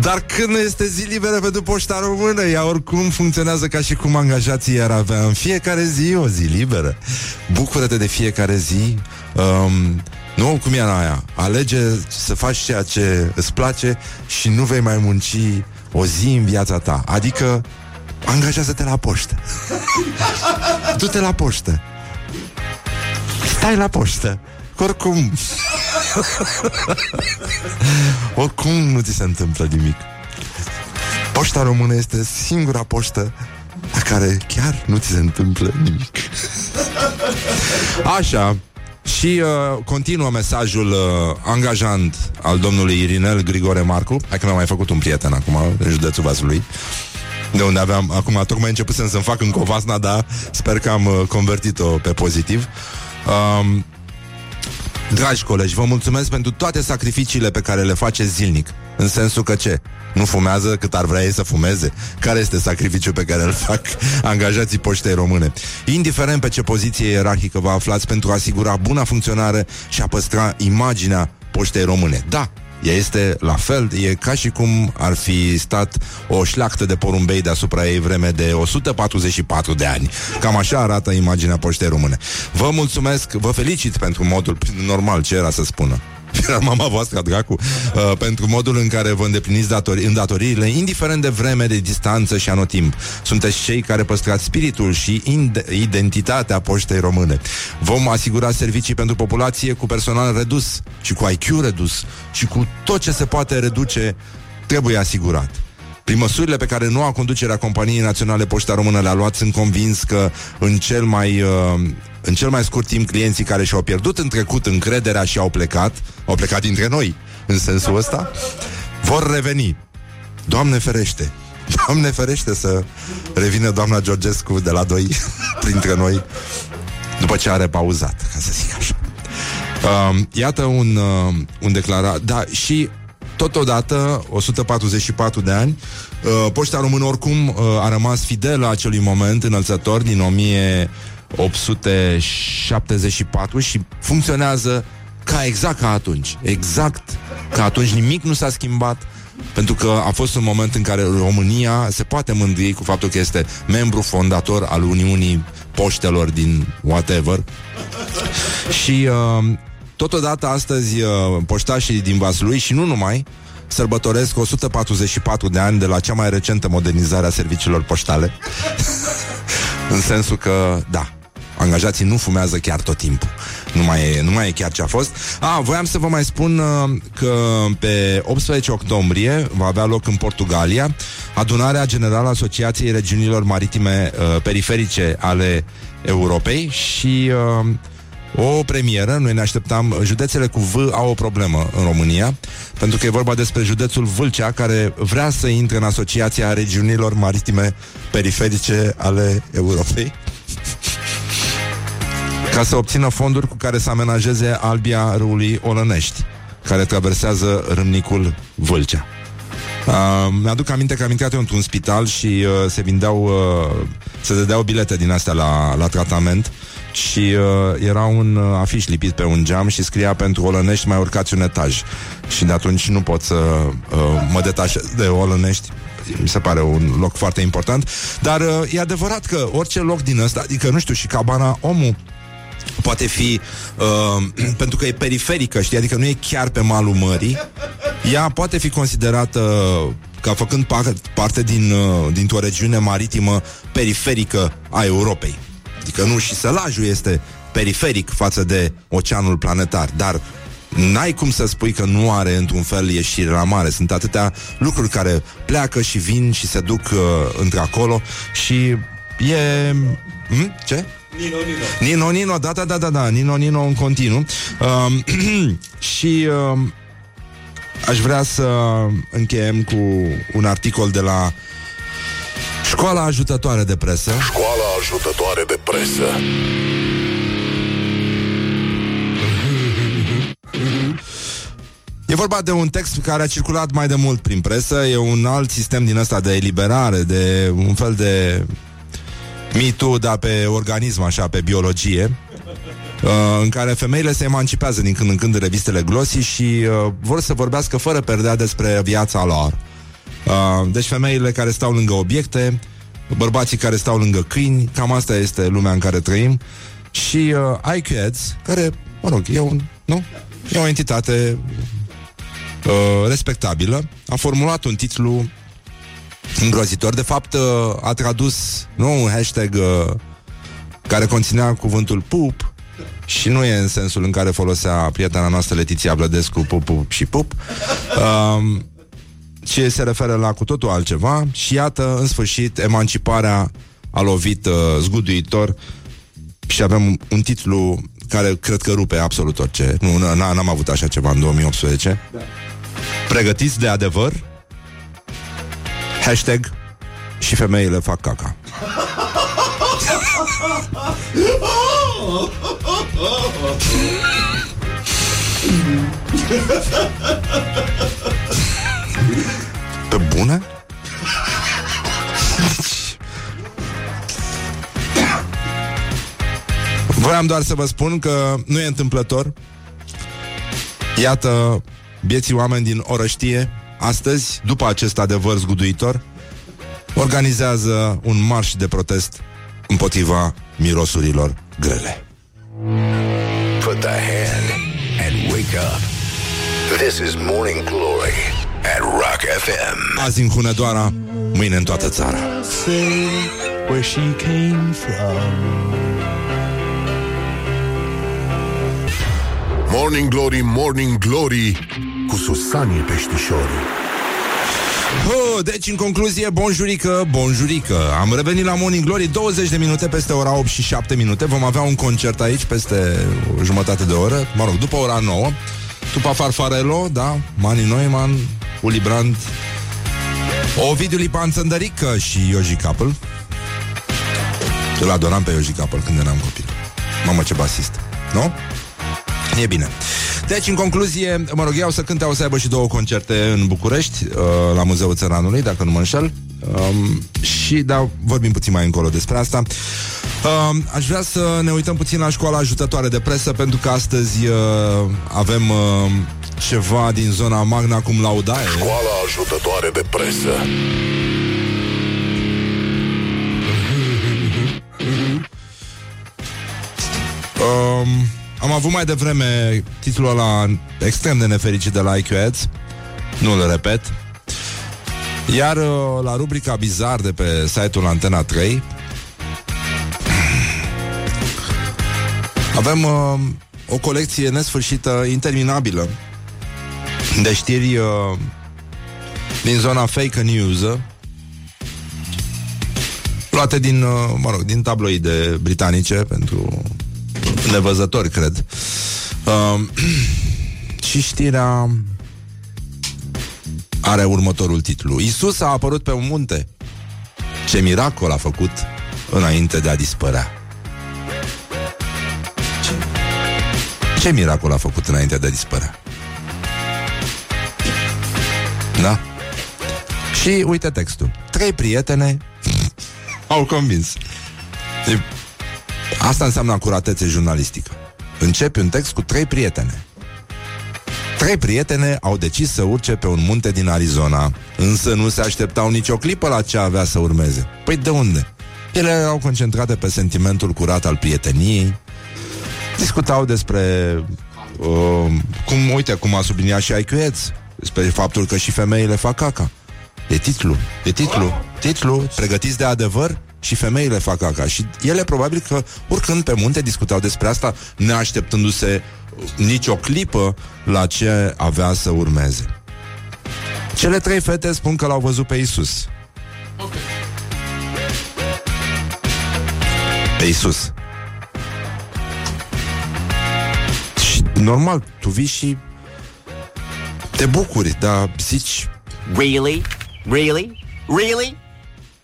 [SPEAKER 2] Dar când nu este zi liberă pentru poșta română, ea oricum funcționează ca și cum angajații ar avea în fiecare zi o zi liberă. Bucură-te de fiecare zi. Um, nu, cum e la aia? Alege să faci ceea ce îți place și nu vei mai munci o zi în viața ta. Adică, angajează-te la poștă. Du-te la poștă. Stai la poștă. Oricum. Oricum nu ți se întâmplă nimic. Poșta română este singura poștă la care chiar nu ți se întâmplă nimic. Așa, și uh, continuă mesajul uh, angajant al domnului Irinel Grigore Marcu. Hai că mi-am mai făcut un prieten acum în județul Vaslui. De unde aveam, acum tocmai începusem să-mi fac în Covasna, dar sper că am uh, convertit-o pe pozitiv. Um, Dragi colegi, vă mulțumesc pentru toate sacrificiile pe care le faceți zilnic. În sensul că ce? Nu fumează cât ar vrea ei să fumeze? Care este sacrificiul pe care îl fac angajații poștei române? Indiferent pe ce poziție ierarhică vă aflați pentru a asigura buna funcționare și a păstra imaginea poștei române. Da, ea este la fel, e ca și cum ar fi stat o șleactă de porumbei deasupra ei vreme de 144 de ani. Cam așa arată imaginea poștei române. Vă mulțumesc, vă felicit pentru modul normal ce era să spună. Era mama voastră, dracu, uh, pentru modul în care vă îndepliniți datori, îndatoririle, indiferent de vreme, de distanță și anotimp. Sunteți cei care păstrați spiritul și ind- identitatea poștei române. Vom asigura servicii pentru populație cu personal redus și cu IQ redus și cu tot ce se poate reduce trebuie asigurat. Prin măsurile pe care noua conducere a companiei naționale Poșta Română le-a luat, sunt convins că în cel mai, uh, în cel mai scurt timp clienții care și-au pierdut în trecut încrederea și au plecat, au plecat dintre noi, în sensul ăsta, vor reveni. Doamne ferește! Doamne ferește să revină doamna Georgescu de la 2 printre noi după ce a repauzat, ca să zic așa. Uh, iată un, uh, un declarat. Da, și totodată, 144 de ani, uh, Poșta Română oricum uh, a rămas fidelă acelui moment înălțător din 1874 și funcționează ca exact ca atunci. Exact ca atunci. Nimic nu s-a schimbat pentru că a fost un moment în care România se poate mândri cu faptul că este membru fondator al Uniunii Poștelor din whatever. Și uh, totodată astăzi uh, poștașii din Vaslui și nu numai sărbătoresc 144 de ani de la cea mai recentă modernizare a serviciilor poștale. în sensul că, da, angajații nu fumează chiar tot timpul. Nu mai e, nu mai e chiar ce a fost. A, voiam să vă mai spun uh, că pe 18 octombrie va avea loc în Portugalia adunarea generală a Asociației Regiunilor Maritime uh, Periferice ale Europei și uh, o premieră, noi ne așteptam, județele cu V au o problemă în România, pentru că e vorba despre județul Vâlcea, care vrea să intre în Asociația Regiunilor Maritime Periferice ale Europei ca să obțină fonduri cu care să amenajeze albia râului Olănești, care traversează râmnicul Vâlcea. Uh, mi-aduc aminte că am intrat eu într-un spital și uh, se vindeau, uh, se dădeau bilete din astea la, la tratament și uh, era un uh, afiș lipit pe un geam și scria pentru Olănești mai urcați un etaj. Și de atunci nu pot să uh, mă detașez de Olănești mi se pare un loc foarte important, dar uh, e adevărat că orice loc din ăsta, adică nu știu, și cabana omul poate fi uh, pentru că e periferică, știi, adică nu e chiar pe malul mării, ea poate fi considerată ca făcând par- parte din, uh, dintr-o regiune maritimă periferică a Europei. Adică nu și Sălajul este periferic față de oceanul planetar, dar n-ai cum să spui că nu are într-un fel ieșire la mare. Sunt atâtea lucruri care pleacă și vin și se duc uh, între-acolo și e... Hm? Ce?
[SPEAKER 8] Nino, Nino.
[SPEAKER 2] Nino, Nino, da, da, da, da, da, Nino, Nino în continuu. Um, și um, aș vrea să încheiem cu un articol de la Școala Ajutătoare de Presă.
[SPEAKER 10] Școala ajutătoare de presă.
[SPEAKER 2] E vorba de un text care a circulat mai de mult prin presă, e un alt sistem din ăsta de eliberare, de un fel de Me Too, dar pe organism, așa, pe biologie, uh, în care femeile se emancipează din când în când în revistele Glossy și uh, vor să vorbească fără perdea despre viața lor. Uh, deci femeile care stau lângă obiecte, bărbații care stau lângă câini, cam asta este lumea în care trăim, și uh, IQADS, care, mă rog, e un, nu? E o entitate uh, respectabilă, a formulat un titlu îngrozitor. De fapt, uh, a tradus nu un hashtag uh, care conținea cuvântul pup și nu e în sensul în care folosea prietena noastră Letiția Blădescu pup, pup și pup. Um, ci se referă la cu totul altceva și iată, în sfârșit, emanciparea a lovit uh, zguduitor și avem un titlu care cred că rupe absolut orice. Nu, n- n-am avut așa ceva în 2018. Da. Pregătiți de adevăr? Hashtag și femeile fac caca. Pe bune? Voiam doar să vă spun că nu e întâmplător. Iată, bieții oameni din Orăștie, astăzi, după acest adevăr zguduitor, organizează un marș de protest împotriva mirosurilor grele.
[SPEAKER 1] Put the hand and wake up. This is Morning Glory at Rock FM.
[SPEAKER 2] Azi în Hunedoara, mâine în toată țara.
[SPEAKER 11] Say where she came from.
[SPEAKER 10] Morning Glory, Morning Glory Cu Susanii peștișorii
[SPEAKER 2] Oh, deci, în concluzie, bonjurică, bonjurică. Am revenit la Morning Glory 20 de minute peste ora 8 și 7 minute. Vom avea un concert aici peste o jumătate de oră. Mă rog, după ora 9 Tupa Farfarello, da, Mani Neumann Uli Brandt Ovidiu Lipan Țăndărică și Ioji Capel Îl adoram pe Ioji Capel când eram copil Mamă, ce basist, nu? E bine. Deci, în concluzie, mă rog, eu să cânte, o să aibă și două concerte în București, uh, la Muzeul Țăranului, dacă nu mă înșel. Um, și, da, vorbim puțin mai încolo despre asta. Um, aș vrea să ne uităm puțin la școala ajutătoare de presă, pentru că astăzi uh, avem uh, ceva din zona Magna Cum Laudae.
[SPEAKER 10] Școala ajutătoare de presă
[SPEAKER 2] Um, am avut mai devreme titlul ăla extrem de nefericit de la IQ Ads. Nu le repet. Iar uh, la rubrica Bizar de pe site-ul Antena 3 avem uh, o colecție nesfârșită, interminabilă de știri uh, din zona fake news luate din, uh, mă rog, din tabloide britanice pentru nevăzători, cred. Uh, și știrea are următorul titlu. Isus a apărut pe un munte. Ce miracol a făcut înainte de a dispărea. Ce, ce miracol a făcut înainte de a dispărea? Da? Și uite textul. Trei prietene au convins. E Asta înseamnă acuratețe jurnalistică. Începi un text cu trei prietene. Trei prietene au decis să urce pe un munte din Arizona, însă nu se așteptau nicio clipă la ce avea să urmeze. Păi de unde? Ele erau concentrate pe sentimentul curat al prieteniei, discutau despre uh, cum, uite, cum a subliniat și IQEZ, despre faptul că și femeile fac caca. E titlu, e titlu, titlu, pregătiți de adevăr? și femeile fac caca. Și ele probabil că urcând pe munte discutau despre asta, neașteptându-se nicio clipă la ce avea să urmeze. Cele trei fete spun că l-au văzut pe Isus. Okay. Pe Isus. Și normal, tu vii și te bucuri, dar zici...
[SPEAKER 12] Really? Really? Really?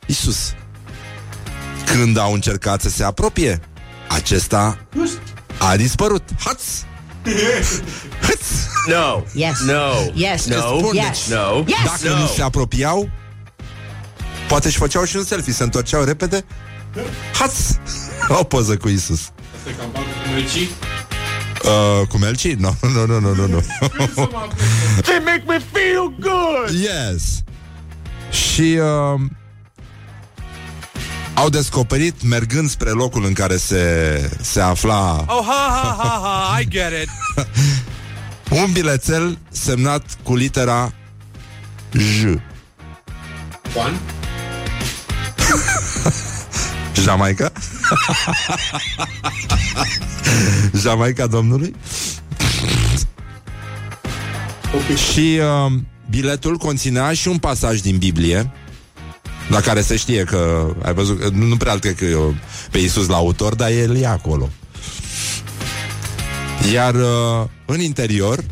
[SPEAKER 2] Isus. Când au încercat să se apropie, acesta a dispărut. Haț! Haț!
[SPEAKER 12] No.
[SPEAKER 13] Yes.
[SPEAKER 12] No.
[SPEAKER 13] Yes.
[SPEAKER 12] No.
[SPEAKER 2] Spun,
[SPEAKER 13] Yes.
[SPEAKER 2] deci,
[SPEAKER 12] No.
[SPEAKER 13] Yes.
[SPEAKER 2] Dacă
[SPEAKER 12] No.
[SPEAKER 2] nu se apropiau, poate și făceau și un selfie, se întorceau repede. Haț! O poză cu Isus. Uh, cu Melci? No, no, no, no, no, no.
[SPEAKER 12] They make me feel good.
[SPEAKER 2] yes. Și uh, au descoperit, mergând spre locul în care se, se afla
[SPEAKER 14] Oh, ha, ha, ha, ha, I get it.
[SPEAKER 2] un bilețel semnat cu litera J.
[SPEAKER 14] One.
[SPEAKER 2] Jamaica? Jamaica domnului? Okay. Și uh, biletul conținea și un pasaj din Biblie la care se știe că ai văzut, nu, nu prea cred că eu pe Iisus la autor, dar el e acolo. Iar uh, în interior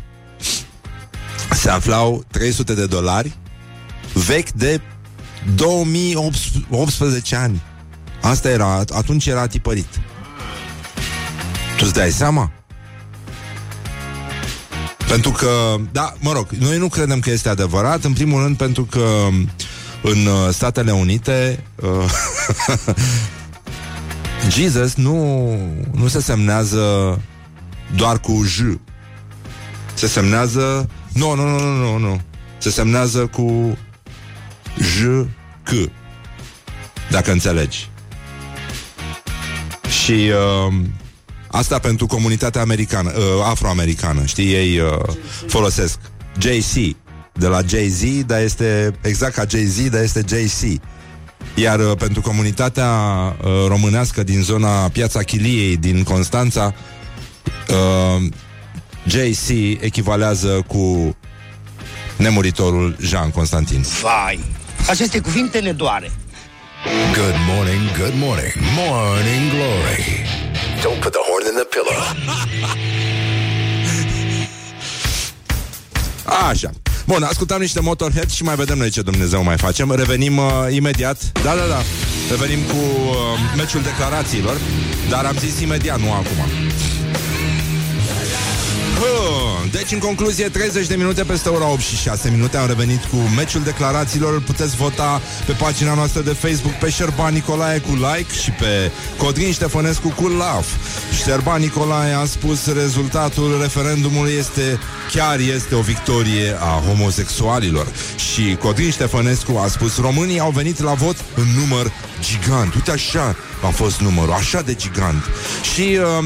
[SPEAKER 2] se aflau 300 de dolari vechi de 2018 ani. Asta era, atunci era tipărit. Tu îți dai seama? Pentru că, da, mă rog, noi nu credem că este adevărat, în primul rând pentru că în uh, Statele Unite uh, Jesus nu, nu se semnează doar cu J. Se semnează... Nu, nu, nu, nu, nu, nu. Se semnează cu J, C. Dacă înțelegi. Și uh, Asta pentru comunitatea americană, uh, afroamericană, știi, ei uh, folosesc JC de la Jay-Z, dar este exact ca Jay-Z, dar este JC. Iar uh, pentru comunitatea uh, românească din zona Piața Chiliei din Constanța, uh, JC echivalează cu nemuritorul Jean Constantin.
[SPEAKER 13] Vai, aceste cuvinte ne doare.
[SPEAKER 1] Good morning, good morning, morning glory. Don't put the horn in the pillow.
[SPEAKER 2] Așa. Bun, ascultăm niște Motorhead și mai vedem noi ce Dumnezeu mai facem. Revenim uh, imediat. Da, da, da. Revenim cu uh, meciul declarațiilor, dar am zis imediat, nu acum. Huh. Deci, în concluzie, 30 de minute peste ora 8 și 6 minute am revenit cu meciul declarațiilor. Îl puteți vota pe pagina noastră de Facebook pe Șerban Nicolae cu like și pe Codrin Ștefănescu cu love. Șerban Nicolae a spus rezultatul referendumului este chiar este o victorie a homosexualilor. Și Codrin Ștefănescu a spus românii au venit la vot în număr gigant. Uite așa a fost numărul, așa de gigant. Și uh,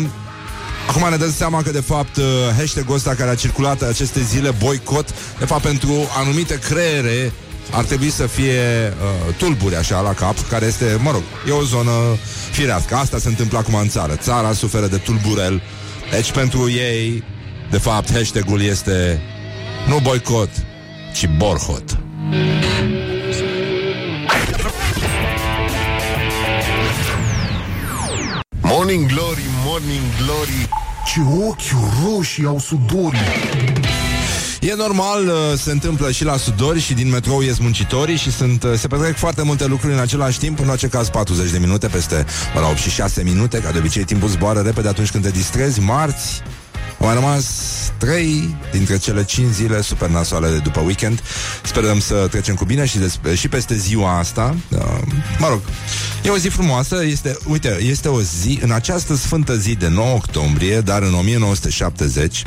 [SPEAKER 2] Acum ne dăm seama că, de fapt, uh, hashtag-ul ăsta care a circulat aceste zile, boicot, de fapt, pentru anumite creiere ar trebui să fie uh, tulburi așa la cap, care este, mă rog, e o zonă firească. Asta se întâmplă acum în țară. Țara suferă de tulburel. Deci pentru ei, de fapt, hashtag-ul este nu boicot, ci borhot.
[SPEAKER 10] Morning Glory, Morning Glory. Ce ochi roșii au sudorii.
[SPEAKER 2] E normal, uh, se întâmplă și la sudori și din metrou ies muncitorii și sunt, uh, se petrec foarte multe lucruri în același timp, în orice caz 40 de minute, peste ora 8 și 6 minute, ca de obicei timpul zboară repede atunci când te distrezi, marți, au mai rămas trei dintre cele cinci zile super nasoale de după weekend. Sperăm să trecem cu bine și, des- și peste ziua asta. Uh, mă rog, e o zi frumoasă. Este, uite, este o zi, în această sfântă zi de 9 octombrie, dar în 1970,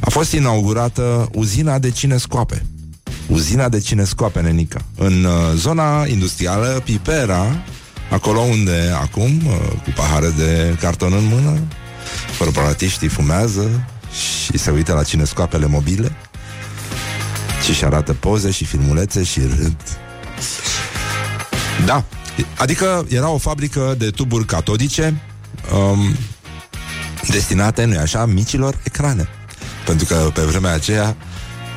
[SPEAKER 2] a fost inaugurată uzina de cinescoape. Uzina de cinescoape, nenică. În uh, zona industrială Pipera, acolo unde acum, uh, cu pahare de carton în mână, corporatiștii fumează și se uită la cinescoapele mobile și și arată poze și filmulețe și râd. Da, adică era o fabrică de tuburi catodice um, destinate, nu așa, micilor ecrane. Pentru că pe vremea aceea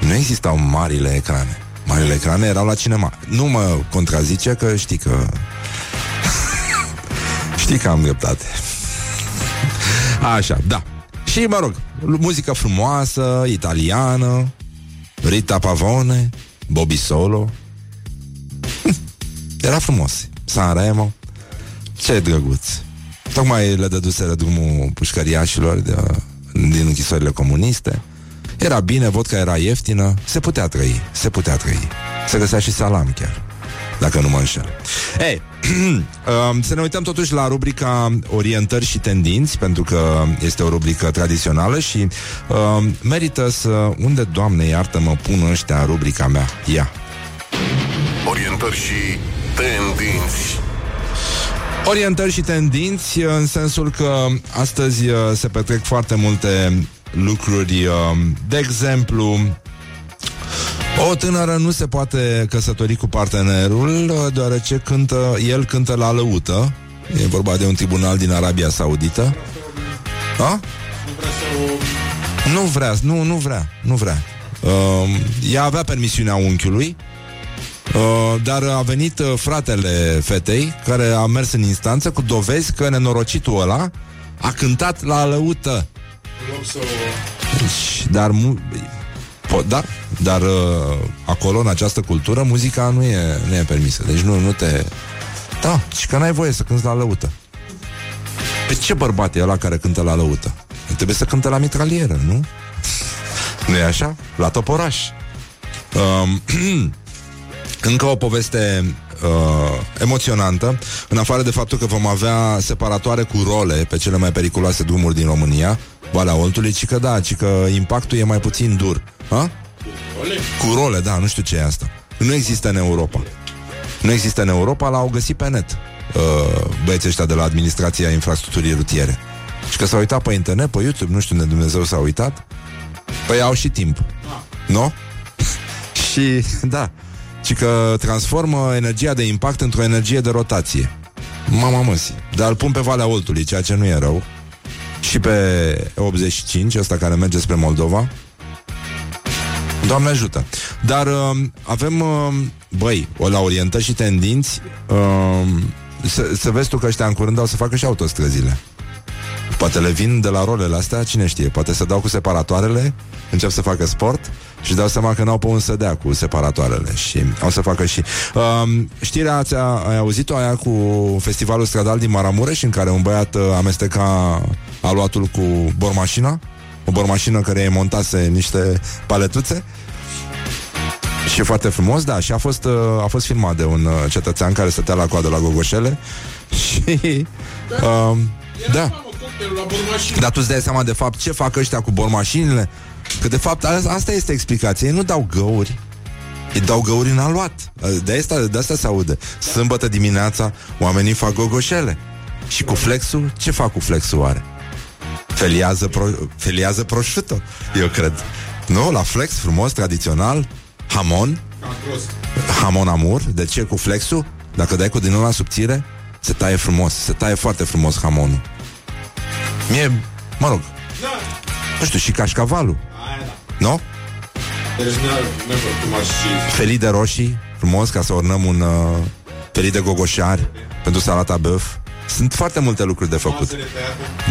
[SPEAKER 2] nu existau marile ecrane. Marile ecrane erau la cinema. Nu mă contrazice că știi că... știi că am dreptate. Așa, da. Și, mă rog, muzică frumoasă, italiană, Rita Pavone, Bobby Solo. Era frumos. Sanremo. Ce drăguț. Tocmai le dăduseră drumul pușcăriașilor de, din închisorile comuniste. Era bine, vodka era ieftină, se putea trăi, se putea trăi. Se găsea și salam chiar, dacă nu mă înșel. Ei, um, să ne uităm totuși la rubrica Orientări și tendinți, pentru că este o rubrică tradițională și uh, merită să... Unde, Doamne, iartă-mă, pun ăștia în rubrica mea? Ia.
[SPEAKER 10] Orientări și tendinți
[SPEAKER 2] Orientări și tendinți în sensul că astăzi uh, se petrec foarte multe lucruri. uh, De exemplu, o tânără nu se poate căsători cu partenerul uh, deoarece cântă, el cântă la lăută. E vorba de un tribunal din Arabia Saudită. A? Nu vrea, nu, nu vrea, nu vrea. Uh, ea avea permisiunea unchiului, Uh, dar a venit uh, fratele fetei care a mers în instanță cu dovezi că nenorocitul ăla a cântat la lăută. Deci, dar mu- po- da, dar uh, acolo, în această cultură, muzica nu e, nu e permisă. Deci nu, nu te... Da, și că n-ai voie să cânti la lăută. Pe ce bărbat e ăla care cântă la lăută? Trebuie să cânte la mitralieră, nu? nu e așa? La toporaș. Um, încă o poveste uh, emoționantă, în afară de faptul că vom avea separatoare cu role pe cele mai periculoase drumuri din România, Valea Oltului, ci că da, ci că impactul e mai puțin dur. Ha? Cu role, da, nu știu ce e asta. Nu există în Europa. Nu există în Europa, l-au găsit pe net uh, băieții ăștia de la Administrația Infrastructurii Rutiere. Și că s-a uitat pe internet, pe YouTube, nu știu unde Dumnezeu s-a uitat, păi au și timp. Nu? și, da, și că transformă energia de impact într-o energie de rotație. Mama măsi. Dar îl pun pe Valea Oltului, ceea ce nu e rău. Și pe 85, ăsta care merge spre Moldova. Doamne ajută. Dar uh, avem, uh, băi, o la orientări și tendinți, uh, să, să vezi tu că ăștia în curând au să facă și autostrăzile. Poate le vin de la rolele astea, cine știe, poate să dau cu separatoarele, încep să facă sport și dau seama că n-au pe un să dea cu separatoarele și au să facă și... Uh, știrea ați, ai auzit-o aia cu festivalul stradal din Maramureș în care un băiat uh, amesteca aluatul cu bormașina? O bormașină care îi montase niște paletuțe? Și e foarte frumos, da, și a fost, uh, a fost filmat de un uh, cetățean care stătea la coadă la Gogoșele și... Uh, da. Dar tu îți dai seama de fapt ce fac ăștia cu bormașinile? Că de fapt a- asta este explicația. Ei nu dau găuri, îi dau găuri în aluat. De asta, de asta se aude. Sâmbătă dimineața oamenii fac gogoșele. Și cu flexul, ce fac cu flexul oare? Feliază, pro, feliază prosciutto, eu cred. Nu? La flex, frumos, tradițional, hamon, hamon amur. De ce? Cu flexul? Dacă dai cu din ăla subțire, se taie frumos, se taie foarte frumos hamonul. Mie, mă rog, nu știu, și cașcavalul. Nu?
[SPEAKER 15] Deci
[SPEAKER 2] Felii de roșii, frumos, ca să ornăm un uh, felii de gogoșari pentru salata băf. Sunt foarte multe lucruri de făcut.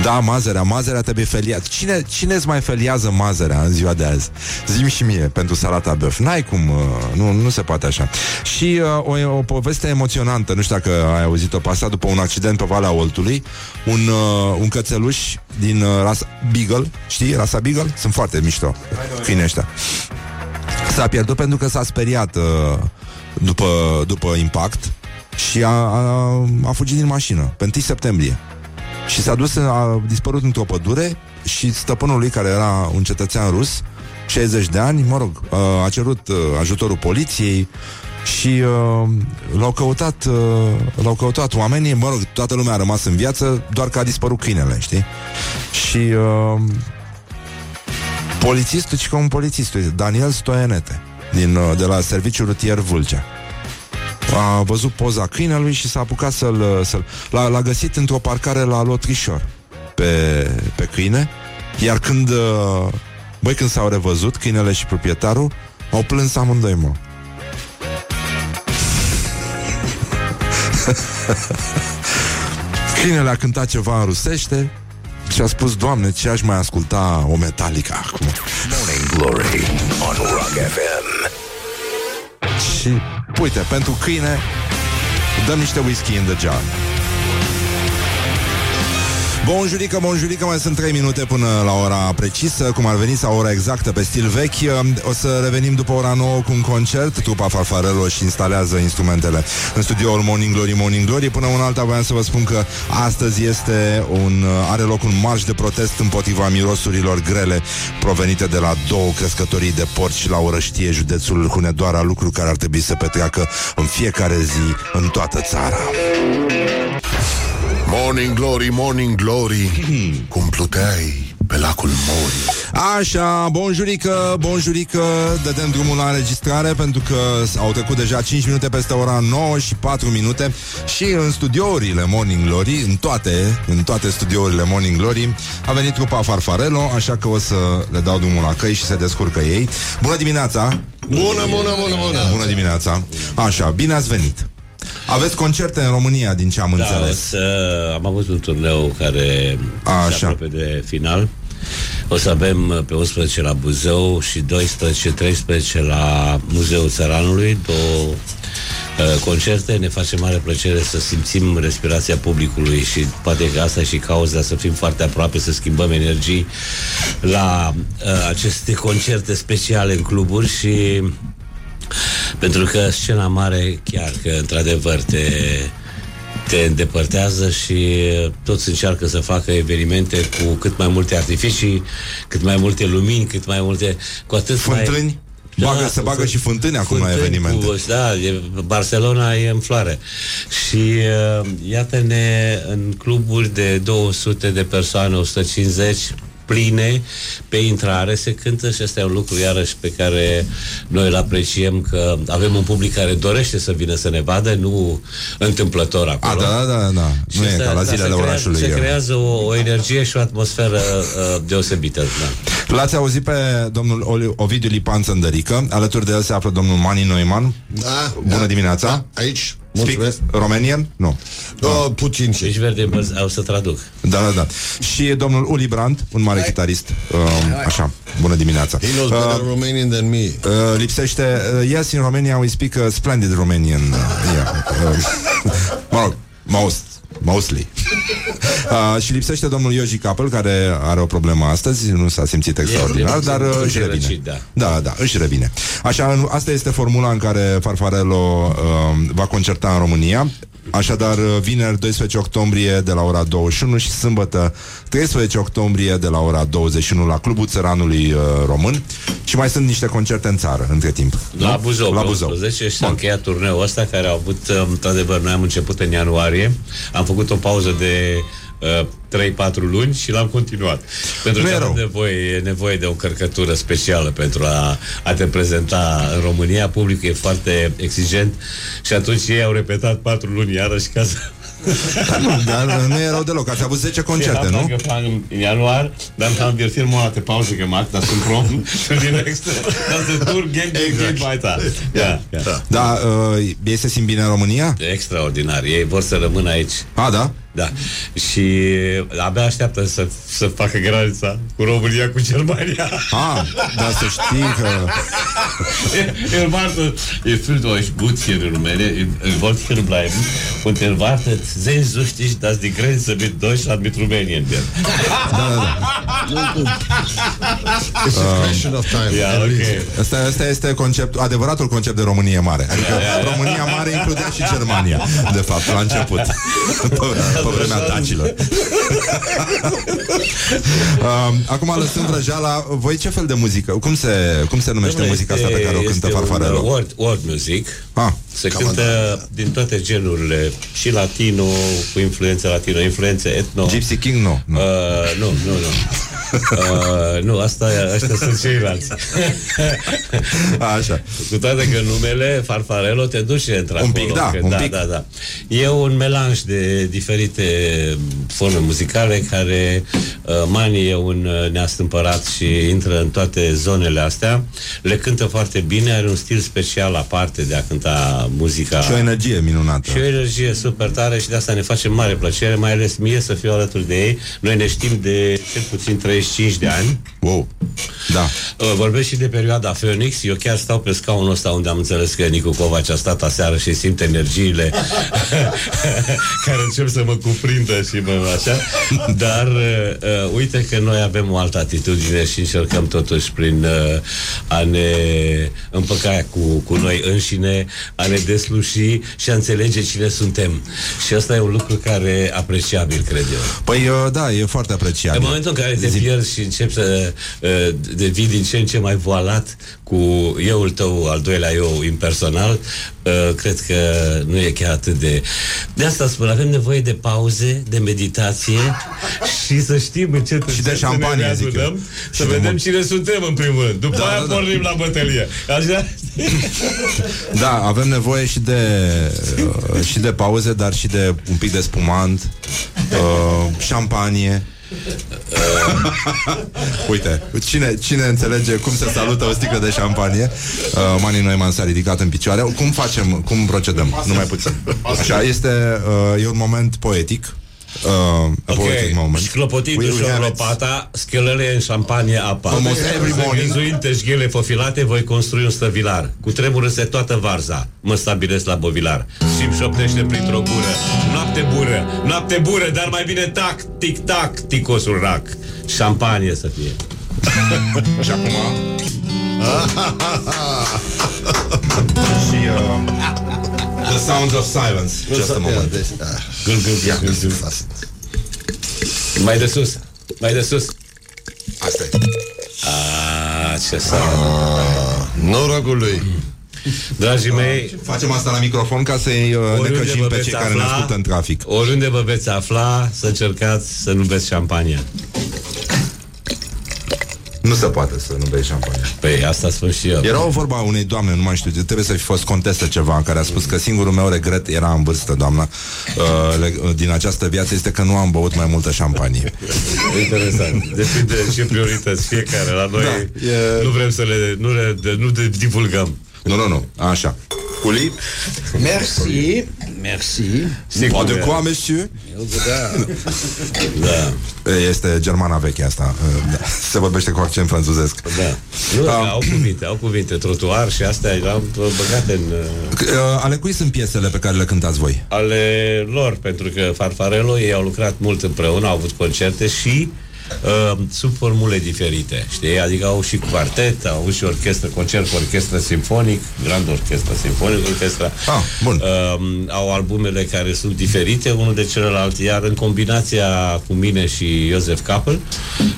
[SPEAKER 2] Da, mazărea, mazărea trebuie feliat. Cine, cine îți mai feliază mazărea în ziua de azi? Zim și mie pentru salata băf. N-ai cum, uh, nu, nu se poate așa. Și uh, o, o poveste emoționantă, nu știu dacă ai auzit-o pe asta, după un accident pe Valea Oltului, un, uh, un cățeluș din uh, rasa Beagle, știi, rasa Beagle? Sunt foarte mișto câinii ăștia. S-a pierdut pentru că s-a speriat uh, după, după impact și a, a, a fugit din mașină pe 1 septembrie. Și s-a dus, a dispărut într-o pădure și stăpânul lui, care era un cetățean rus, 60 de ani, mă rog, a cerut uh, ajutorul poliției și uh, l-au căutat uh, l-au căutat oamenii, mă rog, toată lumea a rămas în viață, doar că a dispărut câinele, știi? Și uh, polițistul, ci că un polițist, uite, Daniel Stoianete, din, uh, de la Serviciul Rutier Vâlcea. A văzut poza câinelui și s-a apucat să-l... să l-a, l-a găsit într-o parcare la Lotrișor pe, pe câine, iar când... uh, Băi, când s-au revăzut, câinele și proprietarul au plâns amândoi, mă. Câinele a cântat ceva în rusește și a spus, Doamne, ce aș mai asculta o metalică acum.
[SPEAKER 1] Morning Glory on Rock FM.
[SPEAKER 2] Și, uite, pentru câine dăm niște whisky in the jar. Bonjurică, bonjurică, mai sunt 3 minute până la ora precisă, cum ar veni, sau ora exactă pe stil vechi. O să revenim după ora 9 cu un concert. Trupa Farfarello și instalează instrumentele în studioul Morning Glory, Morning Glory. Până un alta voiam să vă spun că astăzi este un, are loc un marș de protest împotriva mirosurilor grele provenite de la două crescătorii de porci la Orăștie, județul Hunedoara, lucru care ar trebui să petreacă în fiecare zi în toată țara.
[SPEAKER 10] Morning Glory, Morning Glory Cum pluteai pe lacul Mori
[SPEAKER 2] Așa, bonjurică, bonjurică Dădem drumul la înregistrare Pentru că au trecut deja 5 minute peste ora 9 și 4 minute Și în studiourile Morning Glory În toate, în toate studiourile Morning Glory A venit trupa Farfarello Așa că o să le dau drumul la căi și se descurcă ei Bună dimineața!
[SPEAKER 10] Bună, bună, bună, bună
[SPEAKER 2] Bună dimineața! Așa, bine ați venit! Aveți concerte în România, din ce am
[SPEAKER 16] Da, o
[SPEAKER 2] înțeles
[SPEAKER 16] să, am avut un turneu care
[SPEAKER 2] Așa.
[SPEAKER 16] se apropie de final. O să avem uh, pe 11 la Buzău și 12-13 la Muzeul Țăranului, două uh, concerte. Ne face mare plăcere să simțim respirația publicului și poate că asta e și cauza să fim foarte aproape, să schimbăm energii la uh, aceste concerte speciale în cluburi și pentru că scena mare chiar că într-adevăr te, te îndepărtează și toți încearcă să facă evenimente cu cât mai multe artificii, cât mai multe lumini, cât mai multe... Cu atât
[SPEAKER 2] Fântâni?
[SPEAKER 16] mai...
[SPEAKER 2] Bagă, se bagă și fântâni acum la
[SPEAKER 16] Fântâni
[SPEAKER 2] evenimente.
[SPEAKER 16] Cu, da, e, Barcelona e în floare. Și uh, iată-ne în cluburi de 200 de persoane, 150 pline pe intrare se cântă și asta e un lucru iarăși pe care noi îl apreciem că avem un public care dorește să vină să ne vadă, nu întâmplător
[SPEAKER 2] A,
[SPEAKER 16] acolo.
[SPEAKER 2] da, da, da, da.
[SPEAKER 16] Și
[SPEAKER 2] Nu e
[SPEAKER 16] asta-
[SPEAKER 2] ca la
[SPEAKER 16] da,
[SPEAKER 2] zilele
[SPEAKER 16] se creează,
[SPEAKER 2] orașului.
[SPEAKER 16] Se
[SPEAKER 2] e.
[SPEAKER 16] creează o, o energie și o atmosferă uh, deosebită. Da.
[SPEAKER 2] L-ați auzit pe domnul Oli- Ovidiu Lipan Țăndărică Alături de el se află domnul Mani Neumann
[SPEAKER 10] Da,
[SPEAKER 2] Bună
[SPEAKER 10] da,
[SPEAKER 2] dimineața
[SPEAKER 10] da, aici,
[SPEAKER 2] Speak
[SPEAKER 10] mulțumesc.
[SPEAKER 2] Romanian? Nu
[SPEAKER 10] Uh, puțin și.
[SPEAKER 16] Deci verde o să traduc.
[SPEAKER 2] Da, da, da Și domnul Uli Brandt, un mare chitarist uh, Așa, bună dimineața
[SPEAKER 10] He knows better Romanian than me.
[SPEAKER 2] Uh, lipsește uh, Yes, in Romania we speak uh, splendid Romanian uh, yeah. uh, Mă rog, most Mostly uh, Și lipsește domnul Ioji Capel Care are o problemă astăzi Nu s-a simțit extraordinar
[SPEAKER 16] e
[SPEAKER 2] Dar uh,
[SPEAKER 16] puțin
[SPEAKER 2] își revine
[SPEAKER 16] răcit, da.
[SPEAKER 2] da, da, își revine Așa, în- asta este formula în care Farfarello uh, va concerta în România Așadar, uh, vineri 12 octombrie de la ora 21 și sâmbătă 13 octombrie de la ora 21 la Clubul Țăranului uh, Român și mai sunt niște concerte în țară între timp.
[SPEAKER 16] La
[SPEAKER 2] nu?
[SPEAKER 16] Buzău,
[SPEAKER 2] La
[SPEAKER 16] pe
[SPEAKER 2] Buzău.
[SPEAKER 16] 11 și s-a încheiat turneul ăsta care a avut, uh, într-adevăr, noi am început în ianuarie, am făcut o pauză de uh, 3-4 luni și l-am continuat. Pentru
[SPEAKER 2] Nu
[SPEAKER 16] că
[SPEAKER 2] e rău.
[SPEAKER 16] avem nevoie, e nevoie de o încărcătură specială pentru a, a te prezenta în România. Publicul e foarte exigent și atunci ei au repetat 4 luni iarăși ca să...
[SPEAKER 2] Nu, dar uh, nu e rău deloc. Ați avut 10 concerte, nu?
[SPEAKER 16] Că fac în ianuar, dar am wir film o dată pauză gemacht, das sind Proben für die nächste, das ist Tour, geht, geht, geht weiter. Ja, ja.
[SPEAKER 2] Da, uh, ei se simt bine în România?
[SPEAKER 16] Extraordinar. Ei vor să rămână aici.
[SPEAKER 2] A, da?
[SPEAKER 16] Da. Și abia așteaptă să, să facă granița cu România, cu Germania.
[SPEAKER 2] Ah, dar să știi că...
[SPEAKER 16] Ihr wartet, ihr fühlt euch gut hier in Rumänien, ihr, ihr wollt hier bleiben und ihr wartet sehnsüchtig, dass die Grenze mit Deutschland, mit Rumänien wird.
[SPEAKER 2] Da, da, da.
[SPEAKER 10] It's a question of time.
[SPEAKER 16] Ja, okay.
[SPEAKER 2] Asta, asta este concept, adevăratul concept de Românie mare. Adică România mare includea și Germania, de fapt, la început. Pe, pe vremea dacilor. um, acum lăsând vrăjeala, voi ce fel de muzică? Cum se, cum se numește
[SPEAKER 16] Dom'le,
[SPEAKER 2] muzica asta pe care o cântă
[SPEAKER 16] este un,
[SPEAKER 2] Farfarello?
[SPEAKER 16] uh, World, world music.
[SPEAKER 2] Ah,
[SPEAKER 16] Se cântă din toate genurile, și latino, cu influențe latino, influențe etno.
[SPEAKER 2] Gypsy King, nu. nu.
[SPEAKER 16] Uh, nu, nu, nu. Uh, nu, asta, ăștia sunt ceilalți.
[SPEAKER 2] Așa.
[SPEAKER 16] Cu toate că numele Farfarello te duce într-acolo.
[SPEAKER 2] Un pic, da,
[SPEAKER 16] că,
[SPEAKER 2] un
[SPEAKER 16] da,
[SPEAKER 2] pic.
[SPEAKER 16] da, da. E un melanj de diferite forme muzicale care uh, Mani e un uh, neastâmpărat și intră în toate zonele astea. Le cântă foarte bine, are un stil special aparte de a cânta muzica.
[SPEAKER 2] Și o energie minunată.
[SPEAKER 16] Și o energie super tare și de asta ne face mare plăcere, mai ales mie să fiu alături de ei. Noi ne știm de cel puțin 35 de ani.
[SPEAKER 2] Wow. Da.
[SPEAKER 16] Uh, Vorbesc și de perioada Phoenix. Eu chiar stau pe scaunul ăsta unde am înțeles că Nicu Covaci a stat aseară și simt energiile care încep să mă cuprindă și mă așa. Dar uh, uh, uite că noi avem o altă atitudine și încercăm totuși prin uh, a ne împăca cu, cu noi înșine, a ne desluși și a înțelege cine suntem. Și asta e un lucru care e apreciabil, cred eu.
[SPEAKER 2] Păi, uh, da, e foarte apreciat.
[SPEAKER 16] În momentul în care te pierzi și începi să uh, devii din ce în ce mai voalat cu euul tău, al doilea eu impersonal, uh, cred că nu e chiar atât de... De asta spun, avem nevoie de pauze, de meditație și să știm încet
[SPEAKER 2] Și de
[SPEAKER 16] încet să
[SPEAKER 2] șampanie,
[SPEAKER 16] ne
[SPEAKER 2] zic eu.
[SPEAKER 16] readunăm,
[SPEAKER 2] Și
[SPEAKER 16] Să
[SPEAKER 2] de
[SPEAKER 16] vedem
[SPEAKER 2] mult.
[SPEAKER 16] cine suntem în primul rând. După
[SPEAKER 2] Da,
[SPEAKER 16] aia
[SPEAKER 2] da, da.
[SPEAKER 16] pornim la bătălie. Așa?
[SPEAKER 2] Da, avem nevoie și de uh, și de pauze, dar și de un pic de spumant, uh, șampanie. Uh, uite, cine, cine înțelege cum se salută o sticlă de șampanie? Uh, Mani Neumann s-a ridicat în picioare. Cum facem? Cum procedăm? Numai puțin. Așa, este uh, e un moment poetic. Uh, a poetic
[SPEAKER 16] Ok,
[SPEAKER 2] moment.
[SPEAKER 16] șclopotindu-și
[SPEAKER 2] We- we
[SPEAKER 16] o
[SPEAKER 2] have it.
[SPEAKER 16] lopata, schelele în șampanie apa.
[SPEAKER 2] Almost every morning.
[SPEAKER 16] Zăvizuinte șghele fofilate, voi construi un stăvilar. Cu tremură-se toată varza. Mă stabilesc la bovilar. Și șoptește printr-o gură. Noapte bură, noapte bură, dar mai bine tac, tic-tac, ticosul rac. Șampanie să fie.
[SPEAKER 2] Și acum... și uh, The Sounds of Silence. Just a moment.
[SPEAKER 16] Gâl, gâl, gâl, gâl, gâl. Mai de sus, mai de sus.
[SPEAKER 2] Asta e.
[SPEAKER 16] Ah, ce sound.
[SPEAKER 10] Norocul lui.
[SPEAKER 16] Dragii mei,
[SPEAKER 2] Facem asta la microfon ca să-i uh,
[SPEAKER 16] Oriunde
[SPEAKER 2] necăjim
[SPEAKER 16] vă
[SPEAKER 2] pe
[SPEAKER 16] veți
[SPEAKER 2] cei care ne
[SPEAKER 16] afla,
[SPEAKER 2] ascultă în trafic.
[SPEAKER 16] Oriunde vă veți afla, să încercați să nu beți șampania.
[SPEAKER 2] Nu se poate să nu bei șampanie.
[SPEAKER 16] Păi asta spun și eu.
[SPEAKER 2] Era o vorba a unei doamne, nu mai știu, trebuie să fi fost contestă ceva, care a spus că singurul meu regret era în vârstă, doamna, uh, le- din această viață este că nu am băut mai multă șampanie.
[SPEAKER 16] Interesant. Depinde de ce priorități fiecare. La noi
[SPEAKER 2] Da, e-
[SPEAKER 16] nu vrem să le, nu le de, nu de divulgăm.
[SPEAKER 2] Nu, nu, nu, așa. Culi?
[SPEAKER 15] Merci, merci.
[SPEAKER 2] Sigur. De quoi, monsieur?
[SPEAKER 15] Da.
[SPEAKER 16] Da.
[SPEAKER 2] Este germana veche asta. uh, da. Se vorbește cu accent franțuzesc.
[SPEAKER 16] Da. Nu,
[SPEAKER 2] Ah.
[SPEAKER 16] au cuvinte, au cuvinte. Trotuar și astea erau băgate în... uh,
[SPEAKER 2] C- uh, Ale cui sunt piesele pe care le cântați voi?
[SPEAKER 16] ale lor, pentru că Farfarello, ei au lucrat mult împreună, au avut concerte și uh, sub formule diferite, știi? Adică au și quartet, au avut și orchestră, concert cu orchestră simfonic, grand orchestră simfonic, orchestra.
[SPEAKER 2] Ah, bun.
[SPEAKER 16] Uh, au albumele care sunt diferite unul de celălalt, iar în combinația cu mine și Iosef Capel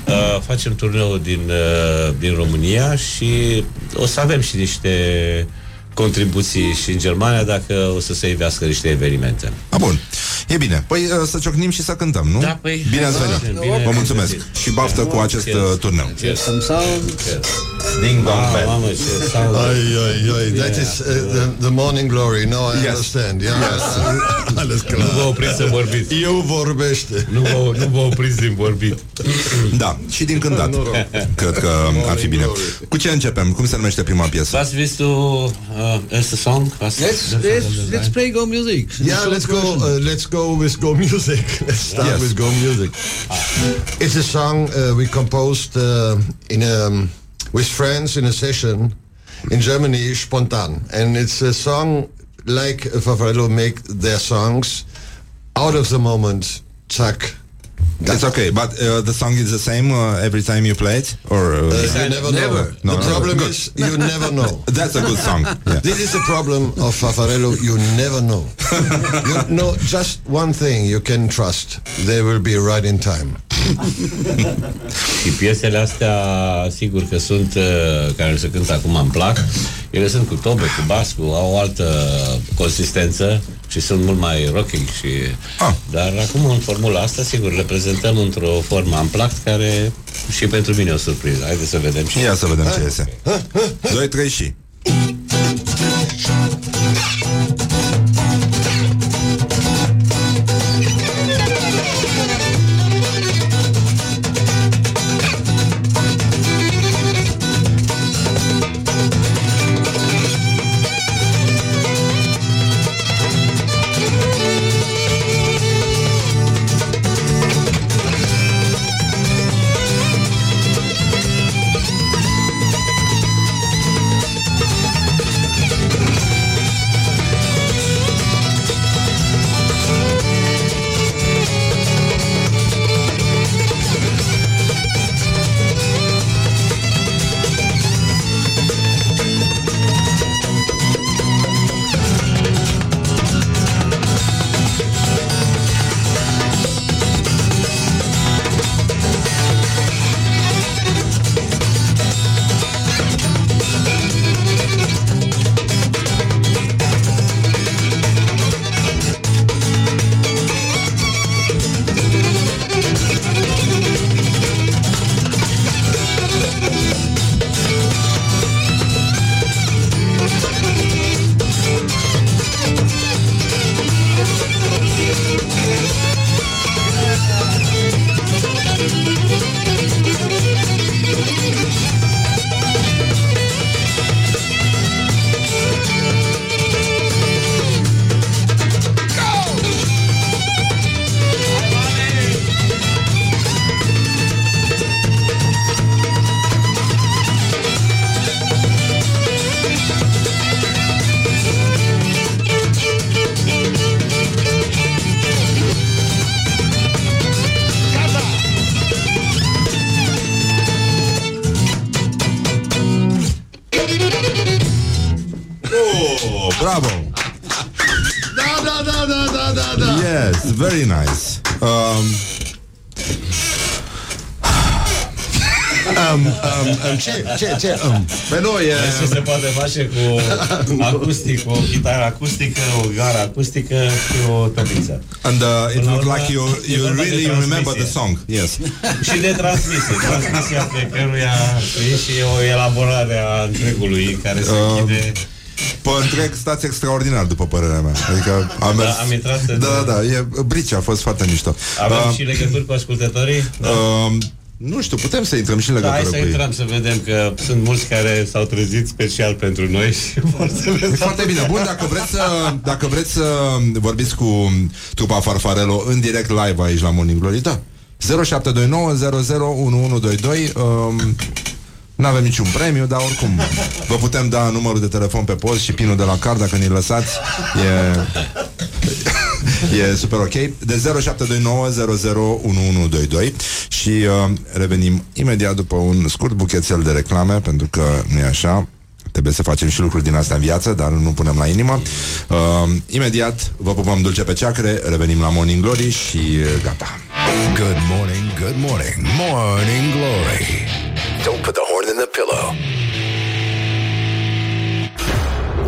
[SPEAKER 16] uh, facem turneul din, uh, din România și o să avem și niște contribuții și în Germania dacă o să se ivească niște evenimente.
[SPEAKER 2] A, bun. E bine. Păi uh, să ciocnim și să cântăm, nu?
[SPEAKER 16] Da, păi,
[SPEAKER 2] Bine ați
[SPEAKER 16] da,
[SPEAKER 2] venit.
[SPEAKER 16] bine
[SPEAKER 2] Vă
[SPEAKER 16] ați
[SPEAKER 2] mulțumesc.
[SPEAKER 16] venit.
[SPEAKER 2] Și baftă cu acest
[SPEAKER 16] Cheers.
[SPEAKER 2] uh, turneu.
[SPEAKER 16] Cheers.
[SPEAKER 15] Some sound.
[SPEAKER 2] Ding dong
[SPEAKER 16] Mamă,
[SPEAKER 2] bell.
[SPEAKER 16] mamă, ce sound.
[SPEAKER 10] Ai, ai, ai, that
[SPEAKER 16] Yeah.
[SPEAKER 10] is uh, the, the morning glory. Now I
[SPEAKER 2] Yes.
[SPEAKER 10] understand. Yeah. Ales clar.
[SPEAKER 16] Nu vă opriți să vorbiți.
[SPEAKER 10] Eu vorbește.
[SPEAKER 16] Nu vă, nu vă opriți din vorbit.
[SPEAKER 2] Da, și din cântat. Cred că ar fi bine. Cu ce începem? Cum se numește prima piesă?
[SPEAKER 16] Was willst du uh, erste Song? Was
[SPEAKER 15] Let's let's let's play go music.
[SPEAKER 10] Yeah, let's go. Uh, let's go with go music. Let's start
[SPEAKER 2] Yes.
[SPEAKER 10] with go music. It's a song uh, we composed uh, in a, with friends in a session in Germany, spontan, and it's a song like Fafarello make their songs out of the moment. Zack.
[SPEAKER 2] It's okay, but uh, the song is the same uh, every time you play it? Or, uh,
[SPEAKER 10] Uh, you never, know.
[SPEAKER 2] No,
[SPEAKER 10] the
[SPEAKER 2] no,
[SPEAKER 10] problem
[SPEAKER 2] good.
[SPEAKER 10] is you never know.
[SPEAKER 2] That's a good song. Yeah.
[SPEAKER 10] This is the problem of Fafarello. You never know. you know just one thing you can trust. They will be right in time.
[SPEAKER 16] Și piesele astea, sigur că sunt, uh, care se cântă acum îmi plac, ele sunt cu tobe, cu bas, cu, au o altă consistență și sunt mult mai rocking și...
[SPEAKER 2] Ah.
[SPEAKER 16] Dar acum în formula asta, sigur, le prezentăm într-o formă amplact care și pentru mine e o surpriză. Haideți să vedem și...
[SPEAKER 2] Ia să vedem ce iese. 2, 3 și.
[SPEAKER 10] Da, da, da, da, da, da, da.
[SPEAKER 2] Yes, very nice. Um,
[SPEAKER 10] Um, um, um, ce? Ce? Ce? Um.
[SPEAKER 2] Pe nu, e...
[SPEAKER 16] Ce se poate face cu acustic, o chitară acustică, o gară acustică și o tăbiță.
[SPEAKER 2] And uh, it
[SPEAKER 16] Până la
[SPEAKER 2] looked
[SPEAKER 16] urmă,
[SPEAKER 2] like you,
[SPEAKER 16] e
[SPEAKER 2] you
[SPEAKER 16] vorba de
[SPEAKER 2] really remember the
[SPEAKER 16] transmisie.
[SPEAKER 2] song. Yes.
[SPEAKER 16] și de transmisie. Transmisia fiecăruia e și o elaborare a întregului care se
[SPEAKER 2] Um,
[SPEAKER 16] închide.
[SPEAKER 2] Pe întreg stați extraordinar, după părerea mea. Adică am mers...
[SPEAKER 16] Da, am intrat în-
[SPEAKER 2] Da, da, da, e, Brici a fost foarte mișto.
[SPEAKER 16] Avem
[SPEAKER 2] Uh,
[SPEAKER 16] și legături cu ascultătorii? Da.
[SPEAKER 2] um, nu știu, putem să intrăm și în
[SPEAKER 16] Da, hai
[SPEAKER 2] legătură
[SPEAKER 16] să
[SPEAKER 2] cu ei.
[SPEAKER 16] intrăm să vedem că sunt mulți care s-au trezit special pentru noi și vor să le
[SPEAKER 2] E Foarte bine. Bun, dacă vreți să, dacă vreți să vorbiți cu trupa Farfarello în direct live aici la Morning Glory, da. 0729 001122 um, nu avem niciun premiu, dar oricum vă putem da numărul de telefon pe post și pinul de la card dacă ne lăsați. E, e super ok. De 0729 și uh, revenim imediat după un scurt buchețel de reclame, pentru că nu e așa. Trebuie să facem și lucruri din astea în viață, dar nu punem la inimă. Uh, imediat vă pupăm dulce pe ceacre, revenim la Morning Glory și uh, gata.
[SPEAKER 1] Good morning, good morning, morning glory. Don't put the horn in the pillow.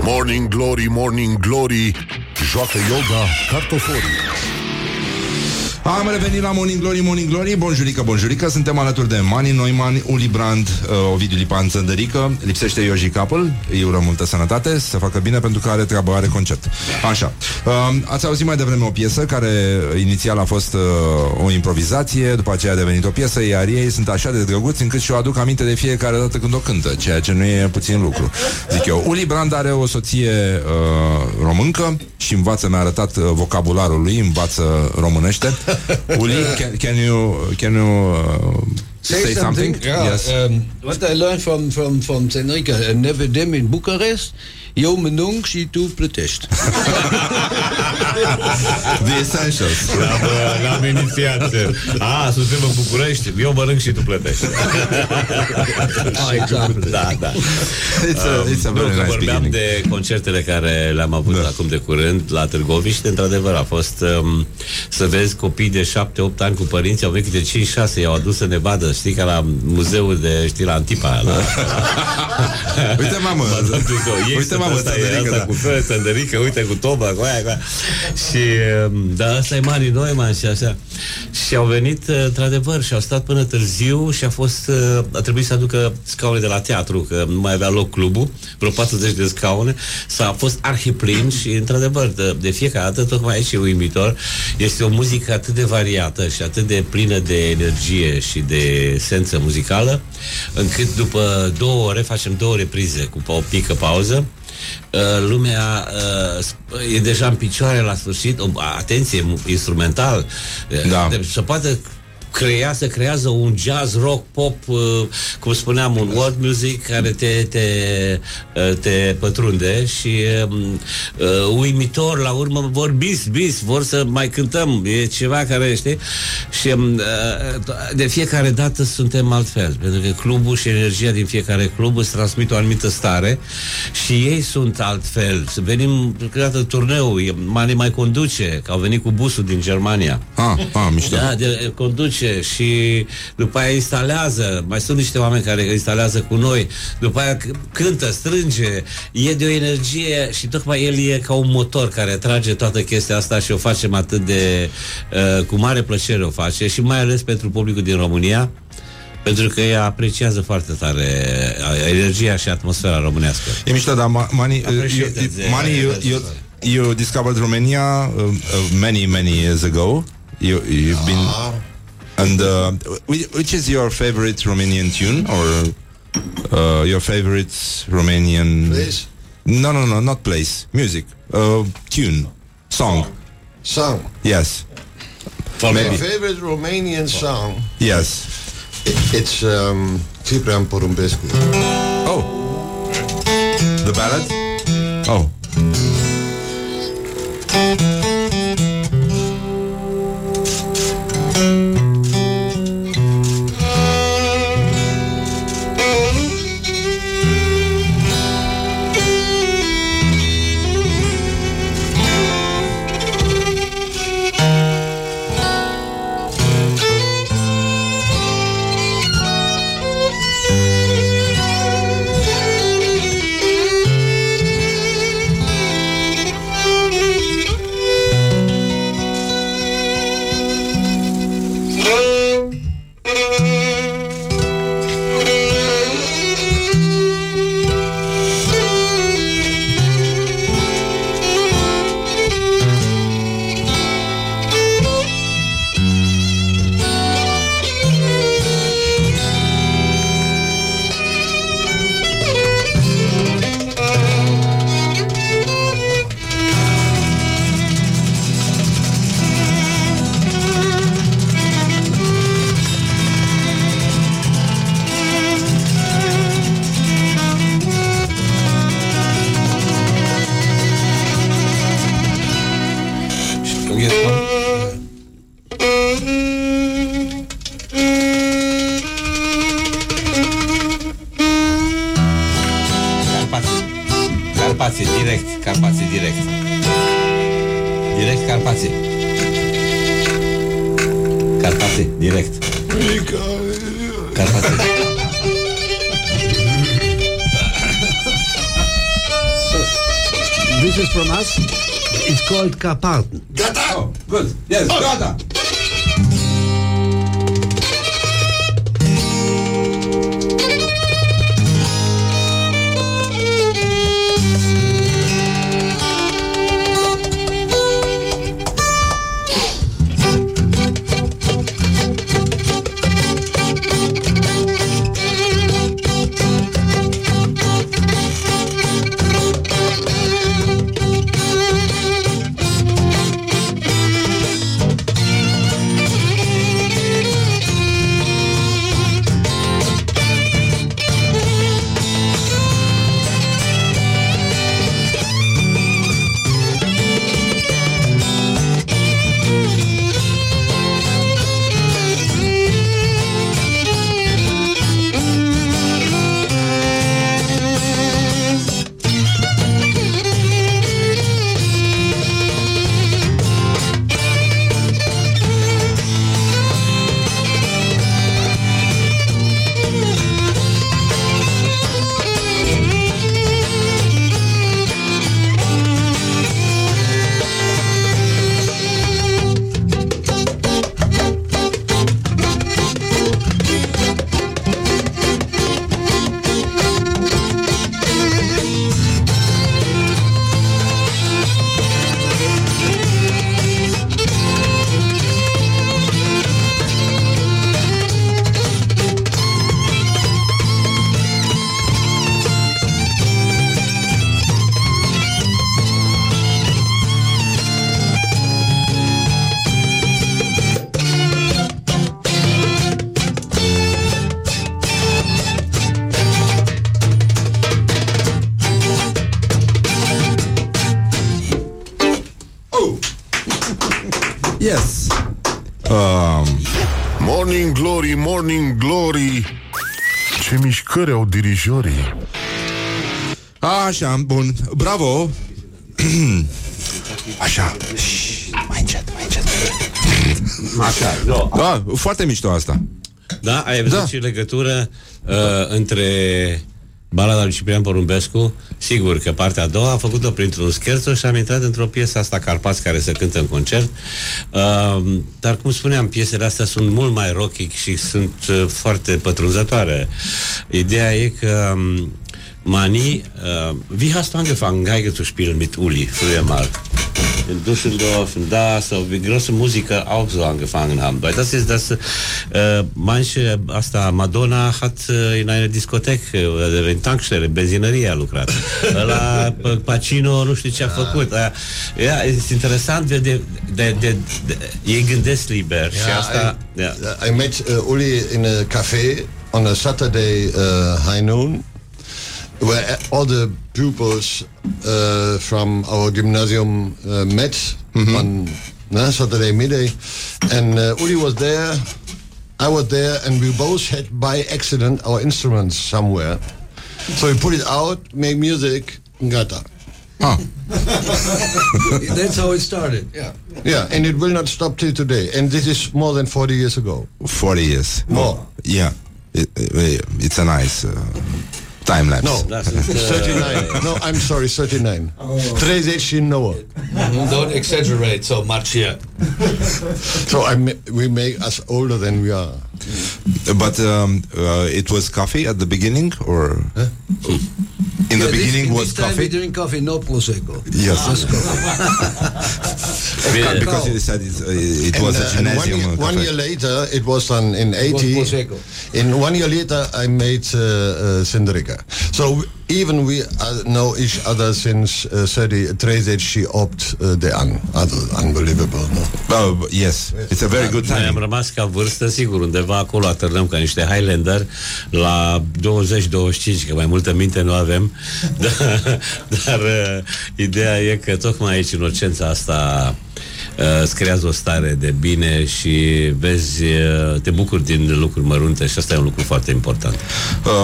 [SPEAKER 17] Morning Glory, Morning Glory Joacă yoga cartoforii
[SPEAKER 2] Am revenit la Morning Glory, Morning Glory. Bonjurică, bonjurică, suntem alături de Mani Neumann, Uli Brand, uh, Ovidiu Lipan Țăndărică Lipsește Ioji Capel Îi urăm multă sănătate, să se facă bine Pentru că are treabă, are concert. Așa, uh, ați auzit mai devreme o piesă Care inițial a fost uh, o improvizație. După aceea a devenit o piesă Iar ei sunt așa de drăguți încât și o aduc aminte De fiecare dată când o cântă Ceea ce nu e puțin lucru Zic eu, Uli Brand are o soție uh, româncă Și învață, mi-a arătat uh, vocabularul lui Învață românește Uli, can, can you, can you uh, say, something?
[SPEAKER 15] Yeah,
[SPEAKER 2] Yes.
[SPEAKER 15] um, what I learned from from from Zenrika, uh, nevedem in Bucharest, eu mănânc și tu plătești.
[SPEAKER 2] The essentials.
[SPEAKER 16] L-am, l-am inițiat. A, suntem în București, eu mănânc și tu plătești.
[SPEAKER 15] Ah, exact.
[SPEAKER 16] Da, da.
[SPEAKER 2] It's a- it's a
[SPEAKER 16] Nu,
[SPEAKER 2] very
[SPEAKER 16] că
[SPEAKER 2] nice
[SPEAKER 16] vorbeam
[SPEAKER 2] beginning.
[SPEAKER 16] de concertele care le-am avut da. acum de curând la Târgoviște, într-adevăr a fost um, să vezi copii de 7-8 ani cu părinți, au venit de 5-6, i-au adus să ne vadă, știi, ca la muzeul de, știi, la Antipa. La...
[SPEAKER 2] Uite, mamă, uite, mamă,
[SPEAKER 16] asta e
[SPEAKER 2] Țăndărică,
[SPEAKER 16] asta
[SPEAKER 2] da.
[SPEAKER 16] cu fără țăndărică, uite, cu toba, cu aia, cu aia. Și, um, da, asta e Mari Neumann și așa. Și au venit, uh, într-adevăr, și au stat până târziu și a fost, uh, a trebuit să aducă scaune de la teatru, că nu mai avea loc clubul, vreo 40 de scaune, s-a fost arhiplin și, într-adevăr, de, de fiecare dată, tocmai aici e uimitor, este o muzică atât de variată și atât de plină de energie și de esență muzicală, încât după două ore facem două reprize cu o pică pauză. Uh, lumea uh, e deja în picioare la sfârșit, o, atenție, mu- instrumental,
[SPEAKER 2] Da.
[SPEAKER 16] deci să poate crea, să creează un jazz, rock, pop, uh, cum spuneam, un world music care te, te, uh, te pătrunde și um, uh, uimitor, la urmă vor bis, bis, vor să mai cântăm, e ceva care, știi? Și um, uh, de fiecare dată suntem altfel, pentru că clubul și energia din fiecare club îți transmit o anumită stare și ei sunt altfel. Să venim, câteodată turneu, e- Mani mai conduce, că au venit cu busul din Germania.
[SPEAKER 2] Ah, ah, mișto.
[SPEAKER 16] Da, de, conduce și după aia instalează, mai sunt niște oameni care instalează cu noi, după aia c- cântă, strânge, e de o energie și tocmai el e ca un motor care trage toată chestia asta și o facem atât de, uh, cu mare plăcere o face și mai ales pentru publicul din România, pentru că ea apreciază foarte tare uh, energia și atmosfera românească.
[SPEAKER 2] E mișto, dar Ma- Mani, uh, you,
[SPEAKER 16] Appreciate
[SPEAKER 2] you,
[SPEAKER 16] the-
[SPEAKER 2] Mani, you, you, you discovered Romania uh, uh, many, many years ago. You, you've been... And uh, which is your favorite Romanian tune or uh, your favorite Romanian?
[SPEAKER 10] Place?
[SPEAKER 2] No, no, no, not place. Music, uh, tune, song.
[SPEAKER 10] Song.
[SPEAKER 2] Yes.
[SPEAKER 10] For
[SPEAKER 2] Maybe.
[SPEAKER 10] my favorite Romanian song.
[SPEAKER 2] Yes.
[SPEAKER 10] It, it's um, Ciprian Porumbescu.
[SPEAKER 2] Oh. The ballad. Oh.
[SPEAKER 18] It's called
[SPEAKER 17] Morning Glory Ce mișcări au dirijorii
[SPEAKER 2] Așa, bun. Bravo. Așa. Mai încet, mai încet.
[SPEAKER 16] Așa, no.
[SPEAKER 2] Da, foarte mișto asta.
[SPEAKER 16] Da, ai văzut da. și legătură uh, între balada lui Ciprian Porumbescu, sigur că partea a doua a făcut-o printr-un scherzo și am intrat într-o piesă asta Carpați care se cântă în concert. Uh, dar cum spuneam, piesele astea sunt mult mai rockic și sunt uh, foarte pătrunzătoare. Ideea e că um, Mani, uh, wie hast du angefangen Geige zu spielen mit Uli früher mal? In Düsseldorf und da, so wie große Musiker auch so angefangen haben. Weil das ist das, äh, manche, asta Madonna hat äh, in einer Diskothek oder in Tankstelle, benzinărie a lucrat. La Pacino nu știu ce a făcut. Uh, yeah, este interesant de, de, de, de, de ei gândesc liber și asta...
[SPEAKER 10] I, yeah. I met uh, Uli in a cafe on a Saturday uh, high noon where all the pupils uh, from our gymnasium uh, met on uh, Saturday midday, and uh, Uli was there. I was there, and we both had by accident our instruments somewhere. So we put it out, make music, and gata.
[SPEAKER 18] That's how it started. Yeah.
[SPEAKER 10] Yeah, and it will not stop till today. And this is more than 40 years ago.
[SPEAKER 2] 40 years.
[SPEAKER 10] More.
[SPEAKER 2] Yeah. It, it, it's a nice uh, time lapse.
[SPEAKER 10] No, uh, 39. no, I'm sorry, 39. 30 Noah. Mm-hmm.
[SPEAKER 15] Don't exaggerate so much here.
[SPEAKER 10] So I ma- we make us older than we are.
[SPEAKER 2] But um, uh, it was coffee at the beginning, or in the
[SPEAKER 18] Yeah, this-
[SPEAKER 2] beginning was
[SPEAKER 18] this time
[SPEAKER 2] coffee.
[SPEAKER 18] we drink coffee, no prosecco.
[SPEAKER 2] Yes.
[SPEAKER 18] Just coffee.
[SPEAKER 2] because you said it's, uh, it was
[SPEAKER 10] And,
[SPEAKER 2] a
[SPEAKER 10] uh, and one,
[SPEAKER 2] gymnasium.
[SPEAKER 10] year,
[SPEAKER 2] uh,
[SPEAKER 10] one year later, it was on in
[SPEAKER 18] was
[SPEAKER 10] 80.
[SPEAKER 18] Prosecco.
[SPEAKER 10] In one year later, I made uh, uh, Sindrika. So even we uh, know each other since uh, 30, 38 uh, de ani. Other- Unbelievable, no?
[SPEAKER 2] Oh, yes, it's a very good
[SPEAKER 16] Noi am
[SPEAKER 2] time.
[SPEAKER 16] rămas ca vârstă, sigur, undeva acolo atârnăm ca niște Highlander la 20-25, că mai multă minte nu avem, dar, dar uh, ideea e că tocmai aici, inocența asta uh, îți creează o stare de bine și vezi, uh, te bucuri din lucruri mărunte și asta e un lucru foarte important.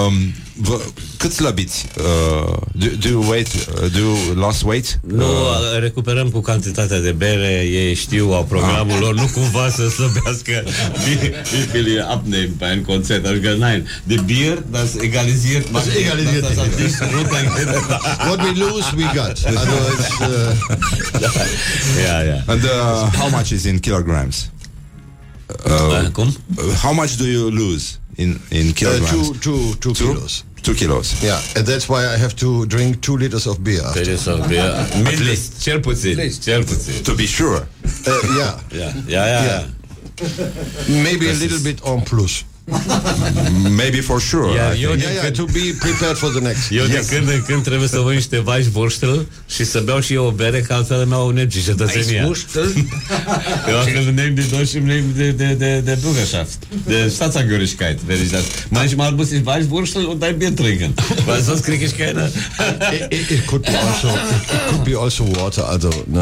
[SPEAKER 2] Um, vă, cât slăbiți? Uh, do, do you weight, uh, do you lost weight?
[SPEAKER 16] Nu, uh, recuperăm cu cantitatea de bere, ei știu, au programul lor, nu cumva să slăbească Wie abnehmen bei einem Konzert. Hab ich gesagt, nein, de Bier, das egalisiert
[SPEAKER 10] Das egalisiert
[SPEAKER 16] das, das,
[SPEAKER 10] nicht.
[SPEAKER 16] das, das, das,
[SPEAKER 10] What we lose, we got. Also it's, uh,
[SPEAKER 16] yeah, yeah.
[SPEAKER 2] And uh, how much is in kilograms?
[SPEAKER 16] Uh, cum?
[SPEAKER 2] how much do you lose in, in
[SPEAKER 10] uh,
[SPEAKER 2] kilograms?
[SPEAKER 10] two, two, two kilos.
[SPEAKER 2] Two kilos.
[SPEAKER 10] Yeah, and that's why I have to drink two liters of beer. After.
[SPEAKER 16] Liters of beer. At least. Cel puțin. Cel puțin.
[SPEAKER 2] To be sure.
[SPEAKER 10] Uh, yeah.
[SPEAKER 16] Yeah, yeah, yeah. yeah.
[SPEAKER 10] Maybe a little bit on plus.
[SPEAKER 2] Maybe for sure.
[SPEAKER 16] Iar
[SPEAKER 2] I
[SPEAKER 16] eu
[SPEAKER 2] think.
[SPEAKER 16] din
[SPEAKER 10] Yeah, yeah,
[SPEAKER 16] când,
[SPEAKER 10] to be prepared for the next.
[SPEAKER 16] eu din când în când trebuie să văd niște vaci voștri și să beau și eu o bere, că altfel mi-au negi cetățenia. Ja, wir nehmen die Deutschen nehmen die, die, die, der Bürgerschaft, der Staatsangehörigkeit, wenn ich das. Manchmal muss ich Weißwurstel und ein Bier trinken, weil sonst kriege ich keine.
[SPEAKER 10] It, it, it could be also it could be also water. Also, no?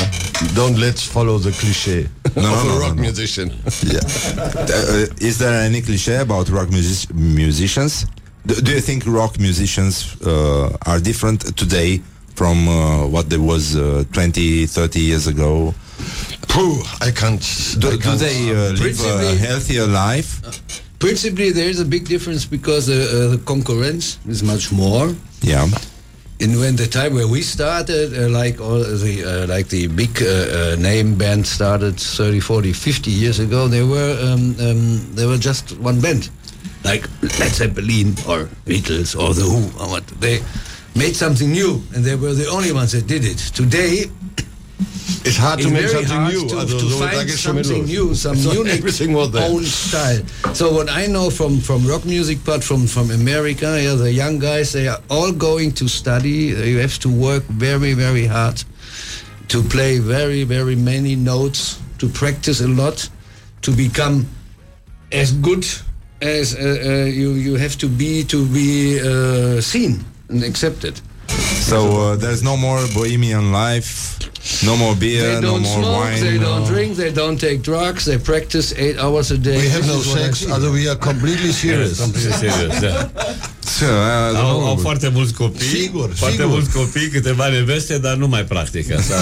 [SPEAKER 10] don't let's follow the cliche
[SPEAKER 2] No,
[SPEAKER 10] of
[SPEAKER 2] no,
[SPEAKER 10] a
[SPEAKER 2] no,
[SPEAKER 10] rock
[SPEAKER 2] no.
[SPEAKER 10] musician.
[SPEAKER 2] Yeah. Uh, is there any cliche about rock music- musicians? Do, do you think rock musicians uh, are different today from uh, what there was uh, 20, 30 years ago?
[SPEAKER 10] Pooh, I can't.
[SPEAKER 2] Do,
[SPEAKER 10] I
[SPEAKER 2] do
[SPEAKER 10] can't
[SPEAKER 2] they uh, live a healthier life?
[SPEAKER 18] Principally, there is a big difference because uh, uh, the concurrence is much more.
[SPEAKER 2] Yeah.
[SPEAKER 18] In when the time where we started, uh, like all the uh, like the big uh, uh, name band started 30, 40, 50 years ago, they were um, um, they were just one band, like Led Zeppelin or Beatles or the Who or what. They made something new, and they were the only ones that did it. Today,
[SPEAKER 10] It's hard to
[SPEAKER 18] it's
[SPEAKER 10] make
[SPEAKER 18] very
[SPEAKER 10] something
[SPEAKER 18] hard
[SPEAKER 10] new.
[SPEAKER 18] to,
[SPEAKER 10] Also,
[SPEAKER 18] to
[SPEAKER 10] so
[SPEAKER 18] find
[SPEAKER 10] geht's schon mit
[SPEAKER 18] something new, some
[SPEAKER 10] So
[SPEAKER 18] unique
[SPEAKER 10] everything was there.
[SPEAKER 18] own style. So what I know from from rock music, but from from America, yeah, the young guys, they are all going to study. You have to work very very hard to play very very many notes, to practice a lot, to become as good as uh, uh, you you have to be to be uh, seen and accepted.
[SPEAKER 2] So uh, there's no more bohemian life, no more beer,
[SPEAKER 18] They
[SPEAKER 2] no
[SPEAKER 18] don't
[SPEAKER 2] more
[SPEAKER 18] smoke,
[SPEAKER 2] wine.
[SPEAKER 18] they don't
[SPEAKER 2] no-
[SPEAKER 18] drink, they don't take drugs, they practice eight hours a day.
[SPEAKER 10] We have
[SPEAKER 18] This
[SPEAKER 10] no
[SPEAKER 18] is what I
[SPEAKER 10] sex.
[SPEAKER 18] see.
[SPEAKER 10] Also we are completely serious.
[SPEAKER 16] Complet serios, da.
[SPEAKER 2] Uh,
[SPEAKER 16] Au, au foarte mulți copii
[SPEAKER 10] Sigur,
[SPEAKER 16] Foarte
[SPEAKER 10] sigur.
[SPEAKER 16] mulți copii, câteva neveste Dar nu mai practică sau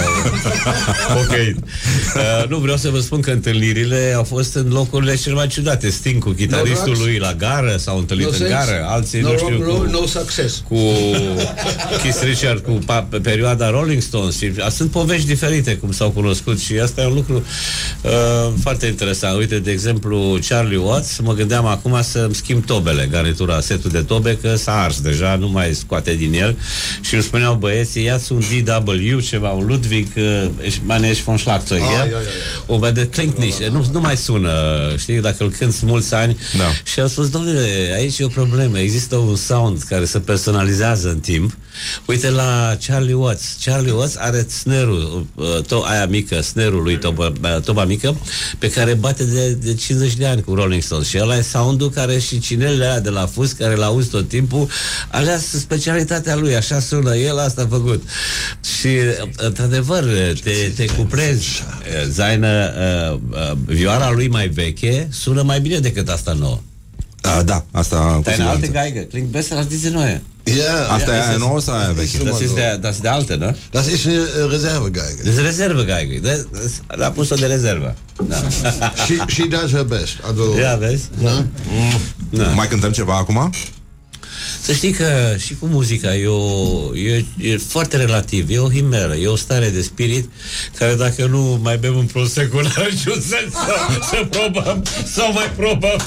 [SPEAKER 16] Ok uh, Nu vreau să vă spun că întâlnirile Au fost în locurile cele mai ciudate Sting cu chitaristul
[SPEAKER 18] drugs?
[SPEAKER 16] lui la gară S-au întâlnit
[SPEAKER 18] No
[SPEAKER 16] în
[SPEAKER 18] sex,
[SPEAKER 16] gară Alții
[SPEAKER 18] no
[SPEAKER 16] nu
[SPEAKER 18] rock
[SPEAKER 16] știu
[SPEAKER 18] and roll,
[SPEAKER 16] cu,
[SPEAKER 18] no success.
[SPEAKER 16] cu Keith Richard Cu pa, pe perioada Rolling Stones și a, Sunt povești diferite cum s-au cunoscut Și asta e un lucru uh, foarte interesant Uite, de exemplu, Charlie Watts Mă gândeam acum să-mi schimb tobele Garnitura, setul de tobe Că s-a ars deja, nu mai scoate din el Și îmi spuneau băieții Ia-ți un DW, ceva, un Ludwig uh, Ich meine, ich von Schlagzeug
[SPEAKER 10] Ah,
[SPEAKER 16] ja?
[SPEAKER 10] ja, ja, ja.
[SPEAKER 16] O de klingt nicht, nu, nu mai sună Știi, dacă îl cânti mulți ani
[SPEAKER 2] Da.
[SPEAKER 16] Și am spus, domnule, aici e o problemă Există un sound care se personalizează în timp Uite la Charlie Watts Charlie Watts are snare-ul uh, to, Aia mică, snare-ul lui toba, uh, toba mică Pe care bate de, de 50 de ani cu Rolling Stones Și ăla e sound-ul care și cinelele alea de la fus Care l-auzi tot timpul Alea sunt specialitatea lui, așa sună El asta a făcut Și uh, într-adevăr te, te cuprezi Uh, Zaină uh, uh, Vioara lui mai veche Sună mai bine decât asta nouă
[SPEAKER 2] Uh, da, asta cu
[SPEAKER 16] Deine alte
[SPEAKER 2] siguranță.
[SPEAKER 16] Geige klingt besser als diese neue.
[SPEAKER 10] Ja,
[SPEAKER 2] Asta
[SPEAKER 16] Ja,
[SPEAKER 2] e
[SPEAKER 16] ist
[SPEAKER 2] aia
[SPEAKER 16] es-
[SPEAKER 2] nouă sau aia veche?
[SPEAKER 16] Das ist der, das ist der alte, ne?
[SPEAKER 10] das ist eine äh, Reservegeige.
[SPEAKER 16] Das ist Reservegeige. Das, das, da pus-o de rezervă. Da.
[SPEAKER 10] She, she does her best. Also,
[SPEAKER 16] Ia, vezi?
[SPEAKER 10] ne?
[SPEAKER 16] Da.
[SPEAKER 2] Mai cântăm ceva acum?
[SPEAKER 16] Să știi că și cu muzica e, o, e, e foarte relativ, e o himeră, e o stare de spirit care dacă nu mai bem un prosecco n-are niciun sens să, să probăm, sau mai probăm.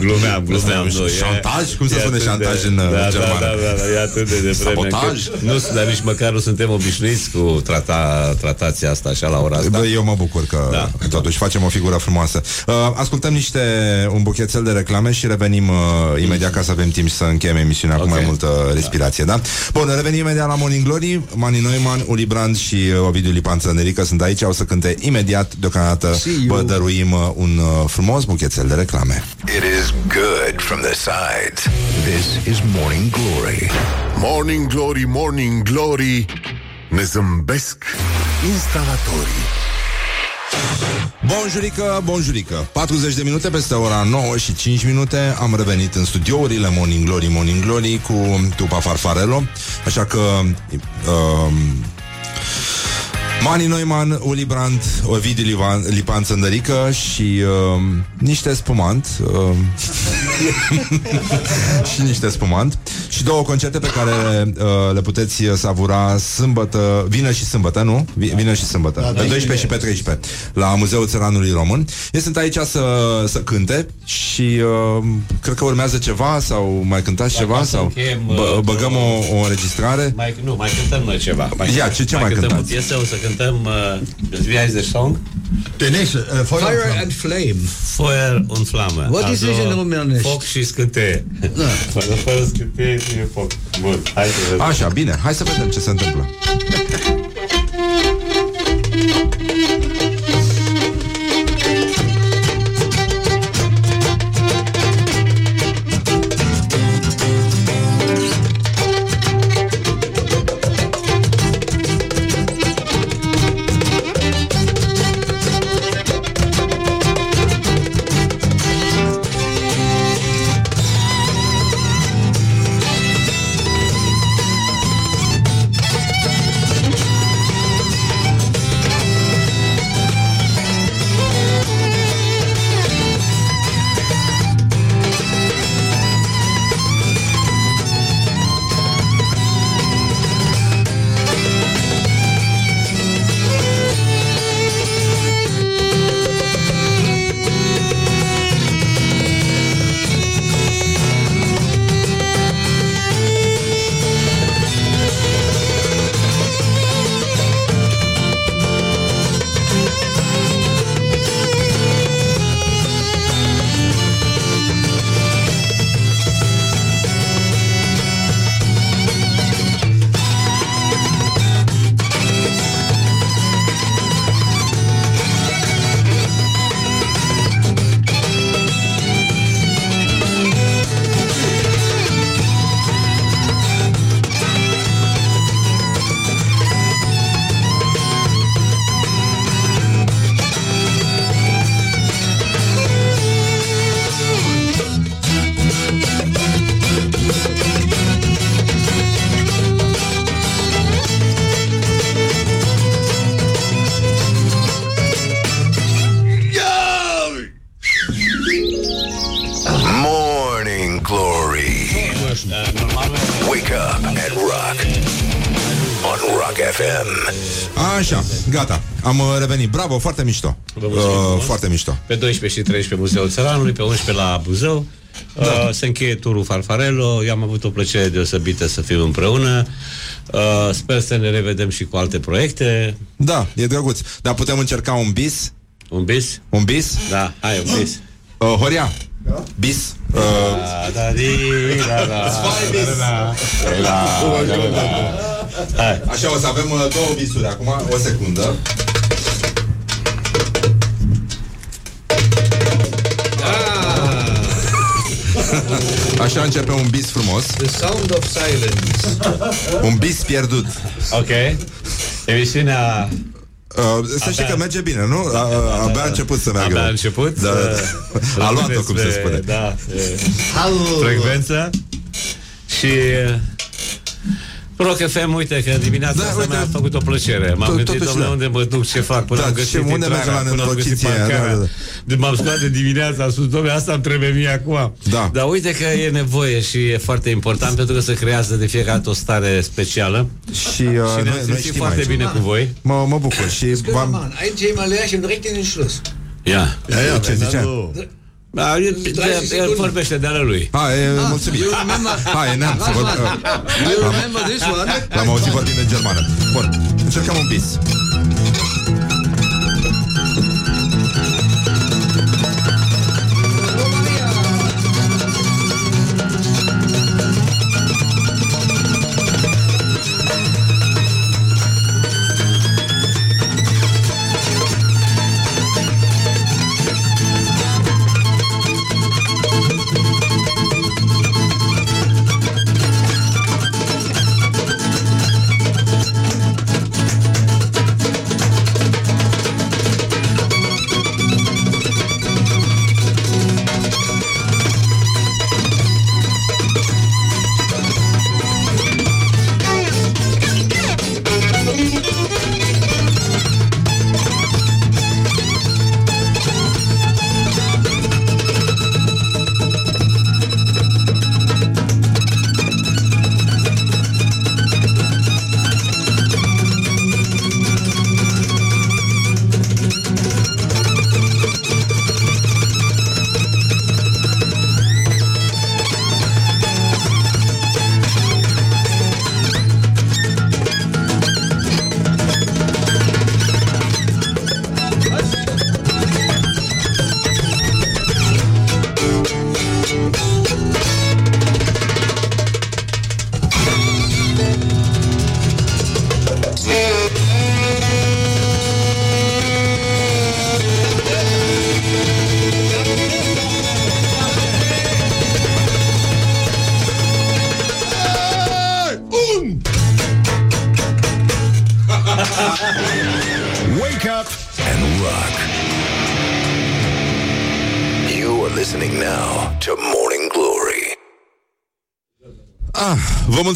[SPEAKER 16] Glumeam, glumeam.
[SPEAKER 2] Asta e
[SPEAKER 16] nu, e-
[SPEAKER 2] șantaj? Cum se
[SPEAKER 16] e
[SPEAKER 2] spune
[SPEAKER 16] atât
[SPEAKER 2] șantaj
[SPEAKER 16] de,
[SPEAKER 2] în,
[SPEAKER 16] da,
[SPEAKER 2] uh,
[SPEAKER 16] da,
[SPEAKER 2] germană?
[SPEAKER 16] Da, da, da, e atât de devreme.
[SPEAKER 2] Sabotaj?
[SPEAKER 16] că Nu, dar nici măcar nu suntem obișnuiți cu trata, tratația asta așa la ora asta.
[SPEAKER 2] Bă, eu mă bucur că
[SPEAKER 16] Da.
[SPEAKER 2] totuși facem o figură frumoasă. Uh, ascultăm niște un buchețel de reclame și revenim uh, imediat ca să avem timp să încheiem emisiunea cu
[SPEAKER 16] Ok.
[SPEAKER 2] mai multă respirație, da? Bun, revenim imediat la Morning Glory. Mani Neumann, Uli Brand și uh, Ovidiu Lipan Țănerică sunt aici, au să cânte imediat. Deocamdată
[SPEAKER 18] See you.
[SPEAKER 2] vă dăruim uh, un uh, frumos buchețel de reclame.
[SPEAKER 1] It is good from the sides. This is Morning Glory.
[SPEAKER 17] Morning Glory, Morning Glory Ne zâmbesc instalatorii
[SPEAKER 2] Bonjurică, bonjurică. 40 de minute peste ora 9 și 5 minute. Am revenit în studiourile Morning Glory, Morning Glory Cu Tupa Farfarello. Așa că uh, Mani Neumann, Uli Brandt, Ovidiu Livan, Lipan Țăndărică și uh, niște spumant uh, și niște spumant și două concerte pe care uh, le puteți savura sâmbătă, vină și sâmbătă, nu? Vi- Vină și sâmbătă,
[SPEAKER 10] Da,
[SPEAKER 2] pe
[SPEAKER 10] da,
[SPEAKER 2] 12 și pe 13 la Muzeul Țăranului Român. Ei sunt aici să, să cânte și uh, cred că urmează ceva sau mai cântați
[SPEAKER 16] Dacă
[SPEAKER 2] ceva
[SPEAKER 16] să
[SPEAKER 2] sau
[SPEAKER 16] încheiem,
[SPEAKER 2] bă,
[SPEAKER 16] uh,
[SPEAKER 2] băgăm o, o înregistrare.
[SPEAKER 16] Mai, nu, mai cântăm noi ceva. Mai,
[SPEAKER 2] Ia, ce- ce mai
[SPEAKER 16] cântăm
[SPEAKER 2] cântați?
[SPEAKER 16] o piesă, o să cântăm uh, Wie heißt der Song?
[SPEAKER 10] Der nächste, äh, Feuer,
[SPEAKER 18] Fire and Flame.
[SPEAKER 16] Feuer und Flamme.
[SPEAKER 18] What is it in Românești?
[SPEAKER 16] Foc și scânteie. Fără, fără scânteie nu e foc. Bun, hai să vedem.
[SPEAKER 2] Așa, bine, hai să vedem ce se întâmplă.
[SPEAKER 1] Rock FM.
[SPEAKER 2] Așa, gata, am uh, revenit. Bravo, foarte mișto.
[SPEAKER 16] Vă mulțumim
[SPEAKER 2] Uh,
[SPEAKER 16] frumos.
[SPEAKER 2] foarte mișto.
[SPEAKER 16] Pe 12 și 13 Muzeul Țăranului, pe 11 la Buzău. Da. Uh, se încheie turul Farfarello. Eu am avut o plăcere deosebită să fim împreună. Uh, sper să ne revedem și cu alte proiecte.
[SPEAKER 2] Da, e drăguț. Dar putem încerca un bis?
[SPEAKER 16] Un bis?
[SPEAKER 2] Un bis?
[SPEAKER 16] Da, hai, un bis.
[SPEAKER 2] Uh, Horia, bis. Uh,
[SPEAKER 16] Da, da, di, da, da.
[SPEAKER 2] Zwei bis.
[SPEAKER 16] Da, da, da, da, da. Hai.
[SPEAKER 2] Așa, o să avem uh, două bisuri acum, o secundă. Așa începe un bis frumos.
[SPEAKER 18] The sound of silence.
[SPEAKER 2] Un bis pierdut.
[SPEAKER 16] Ok. Emisiunea
[SPEAKER 2] Uh, să știi
[SPEAKER 16] Abia-
[SPEAKER 2] că merge bine, nu? A, a, abia a început să meargă.
[SPEAKER 16] Abia a început
[SPEAKER 2] Da,
[SPEAKER 16] să-
[SPEAKER 2] da. A luat-o, cum se
[SPEAKER 16] despre-
[SPEAKER 2] spune.
[SPEAKER 16] Da, e,
[SPEAKER 10] Hallo.
[SPEAKER 16] frecvență Și e, Rock FM, uite că dimineața
[SPEAKER 2] Da,
[SPEAKER 16] da, asta
[SPEAKER 2] uite,
[SPEAKER 16] mi-a făcut o plăcere M-am
[SPEAKER 2] tot-
[SPEAKER 16] gândit,
[SPEAKER 2] totuși,
[SPEAKER 16] domnule,
[SPEAKER 2] da.
[SPEAKER 16] unde mă duc, ce fac Până
[SPEAKER 2] Da,
[SPEAKER 16] am găsit
[SPEAKER 2] ce- unde
[SPEAKER 16] intrarea,
[SPEAKER 2] mergem la
[SPEAKER 16] până am găsit
[SPEAKER 2] nenorociție aia,
[SPEAKER 16] parcarea.
[SPEAKER 2] da, da,
[SPEAKER 16] De m-am scoat de dimineața a spus, domnule, asta îmi trebuie mie acum
[SPEAKER 2] Da.
[SPEAKER 16] Dar uite că e nevoie și e foarte important Pentru că se creează de fiecare dată o stare specială
[SPEAKER 2] Și, uh,
[SPEAKER 16] Și
[SPEAKER 2] noi,
[SPEAKER 16] ne-am
[SPEAKER 2] noi
[SPEAKER 16] simțit
[SPEAKER 2] știm
[SPEAKER 16] foarte
[SPEAKER 2] aici.
[SPEAKER 16] bine cu voi
[SPEAKER 2] Mă, mă bucur și
[SPEAKER 18] Das können wir
[SPEAKER 2] v-am...
[SPEAKER 18] machen. Ein Thema leer und direkt in den Schluss.
[SPEAKER 16] Ia
[SPEAKER 2] Ia, ia, ce zice?
[SPEAKER 16] Da, el, el, el vorbește de ale lui
[SPEAKER 2] Ha, e mulțumit.
[SPEAKER 18] you remember-
[SPEAKER 2] Hai, e neamț. să vă-
[SPEAKER 18] Rahman,
[SPEAKER 2] uh,
[SPEAKER 18] you
[SPEAKER 2] l-am-
[SPEAKER 18] remember this one?
[SPEAKER 2] L-am auzit vorbind în germană. Bun, încercăm un bis.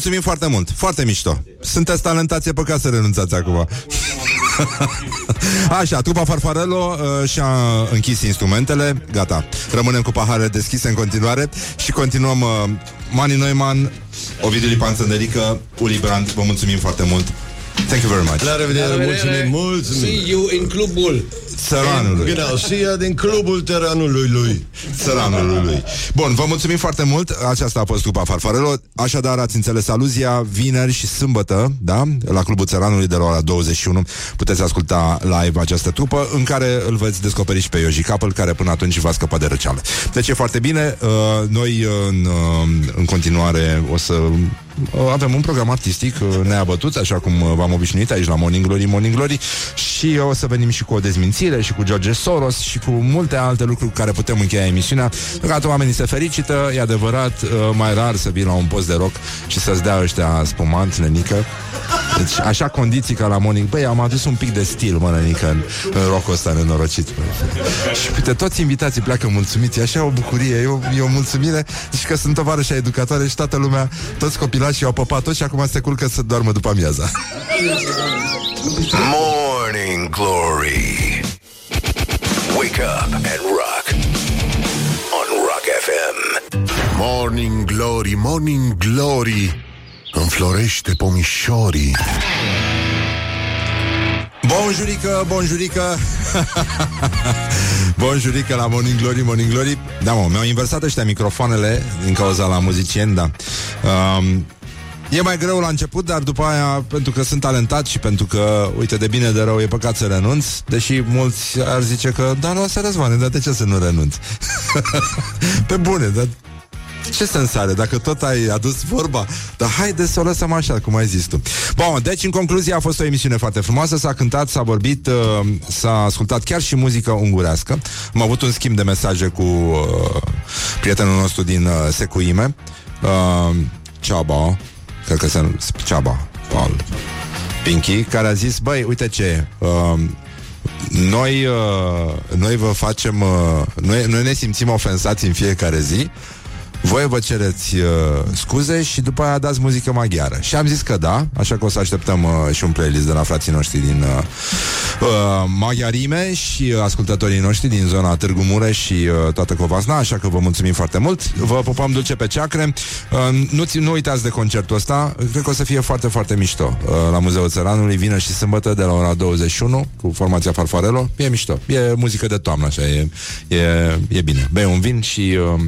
[SPEAKER 2] Mulțumim foarte mult, foarte mișto. Sunteți talentați, e păcat să renunțați acum. Așa, trupa Farfarello uh, și-a închis instrumentele. Gata, rămânem cu paharele deschise în continuare Și continuăm uh, Mani Neumann, Ovidiu Lipan Sândelică Uli Brandt, vă mulțumim foarte mult. Thank you very much.
[SPEAKER 10] La revedere,
[SPEAKER 18] La revedere.
[SPEAKER 10] mulțumim, mulțumim.
[SPEAKER 18] See you in clubul.
[SPEAKER 2] Țăranului.
[SPEAKER 10] Genau, Sia din clubul teranului lui.
[SPEAKER 2] Țăranului lui. Bun, vă mulțumim foarte mult. Aceasta a fost trupa Farfarello. Așadar, ați înțeles aluzia vineri și sâmbătă, da? La Clubul Țăranului de la ora 21. Puteți asculta live această trupă în care îl veți descoperi și pe Ioji Capel, care până atunci va scăpa de răceală. Deci e foarte bine. Uh, Noi în, uh, în continuare o să uh, avem un program artistic uh, neabătut, așa cum uh, v-am obișnuit aici la Morning Glory, Morning Glory și o să venim și cu o dezmințire și cu George Soros și cu multe alte lucruri cu care putem încheia emisiunea. Dacă oamenii se fericită, e adevărat, uh, mai rar să vii la un post de rock și să-ți dea ăștia spumant, nenică. Deci, așa condiții ca la Morning Băi, am adus un pic de stil, mă, nenică, în, în rockul ăsta nenorocit. Bă. Și uite, toți invitații pleacă mulțumiți, e așa o bucurie, e o, e o mulțumire. Deci că sunt tovarășa educatoare și toată lumea, toți copilașii au păpat toți și acum se culcă să doarmă după amiaza.
[SPEAKER 1] Morning Glory. Wake up and rock. On Rock FM.
[SPEAKER 17] Morning Glory, Morning Glory Înflorește pomișorii.
[SPEAKER 2] Bonjurică, bonjurică. Bonjurică la Morning Glory, Morning Glory. Da, mă, mi-au inversat ăștia microfoanele Din cauza la muzicieni, da. Um, E mai greu la început, dar după aia, pentru că sunt talentat și pentru că, uite, de bine de rău, e păcat să renunț, deși mulți ar zice că, da, nu, să răzvane, dar de ce să nu renunț? Pe bune, dar ce sens are dacă tot ai adus vorba? Dar haide să o lăsăm așa, cum ai zis tu. Bun, deci în concluzie a fost o emisiune foarte frumoasă, s-a cântat, s-a vorbit, uh, s-a ascultat chiar și muzică ungurească. Am avut un schimb de mesaje cu uh, prietenul nostru din uh, Secuime, uh, Ceaba, cred că se Ceaba, Paul. Pinky, care a zis, băi, uite ce, uh, noi, uh, noi vă facem, uh, noi, noi ne simțim ofensați în fiecare zi, voi vă cereți uh, scuze și după aia dați muzică maghiară. Și am zis că da, așa că o să așteptăm uh, și un playlist de la frații noștri din uh, uh, Maghiarime și uh, ascultătorii noștri din zona Târgu Mureș și uh, toată Covasna, așa că vă mulțumim foarte mult. Vă pupăm dulce pe ceacre. Uh, nu, ți- nu uitați de concertul ăsta, cred că o să fie foarte, foarte mișto. Uh, la Muzeul Țăranului, vină și sâmbătă de la ora 21 cu formația Farfarello. E mișto. E muzică de toamnă, așa, e, e, e bine. Bei un vin și... Uh,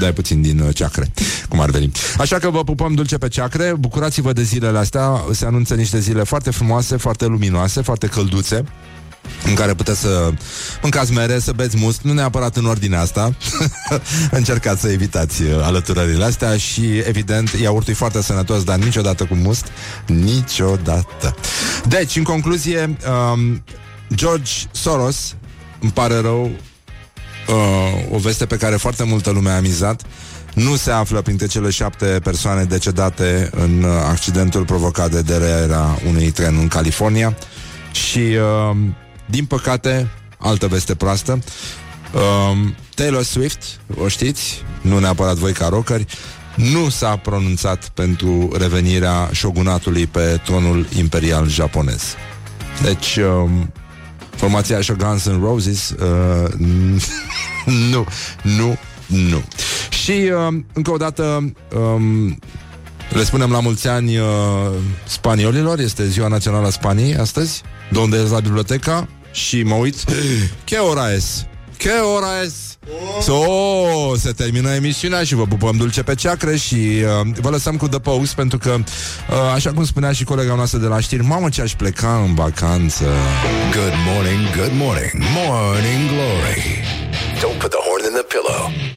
[SPEAKER 2] dai puțin din uh, ceacre, cum ar veni. Așa că vă pupăm dulce pe ceacre, bucurați-vă de zilele astea, se anunță niște zile foarte frumoase, foarte luminoase, foarte călduțe, în care puteți să mâncați mere, să beți must, nu neapărat în ordinea asta. Încercați să evitați uh, alăturările astea și, evident, iaurtul e foarte sănătos, dar niciodată cu must. Niciodată. Deci, în concluzie, um, George Soros, îmi pare rău, uh, o veste pe care foarte multă lume a mizat, nu se află printre cele șapte persoane decedate în uh, accidentul provocat de dererea unui tren în California. Și, uh, din păcate, altă veste proastă, uh, Taylor Swift, o știți, nu neapărat voi ca rockeri, nu s-a pronunțat pentru revenirea șogunatului pe tronul imperial japonez. Deci, uh, formația așa Guns N' Roses uh, nu, nu, nu. Și uh, încă o dată um, le spunem la mulți ani uh, spaniolilor, este ziua națională a Spaniei astăzi, donde es la biblioteca și mă uit, che ora es? Che ora es? So, se termină emisiunea și vă pupăm dulce pe ceacre și uh, vă lăsăm cu The Pose pentru că, uh, așa cum spunea și colega noastră de la știri, mamă ce aș pleca în vacanță.
[SPEAKER 1] Good morning, good morning, Morning Glory. Don't put the horn in the pillow.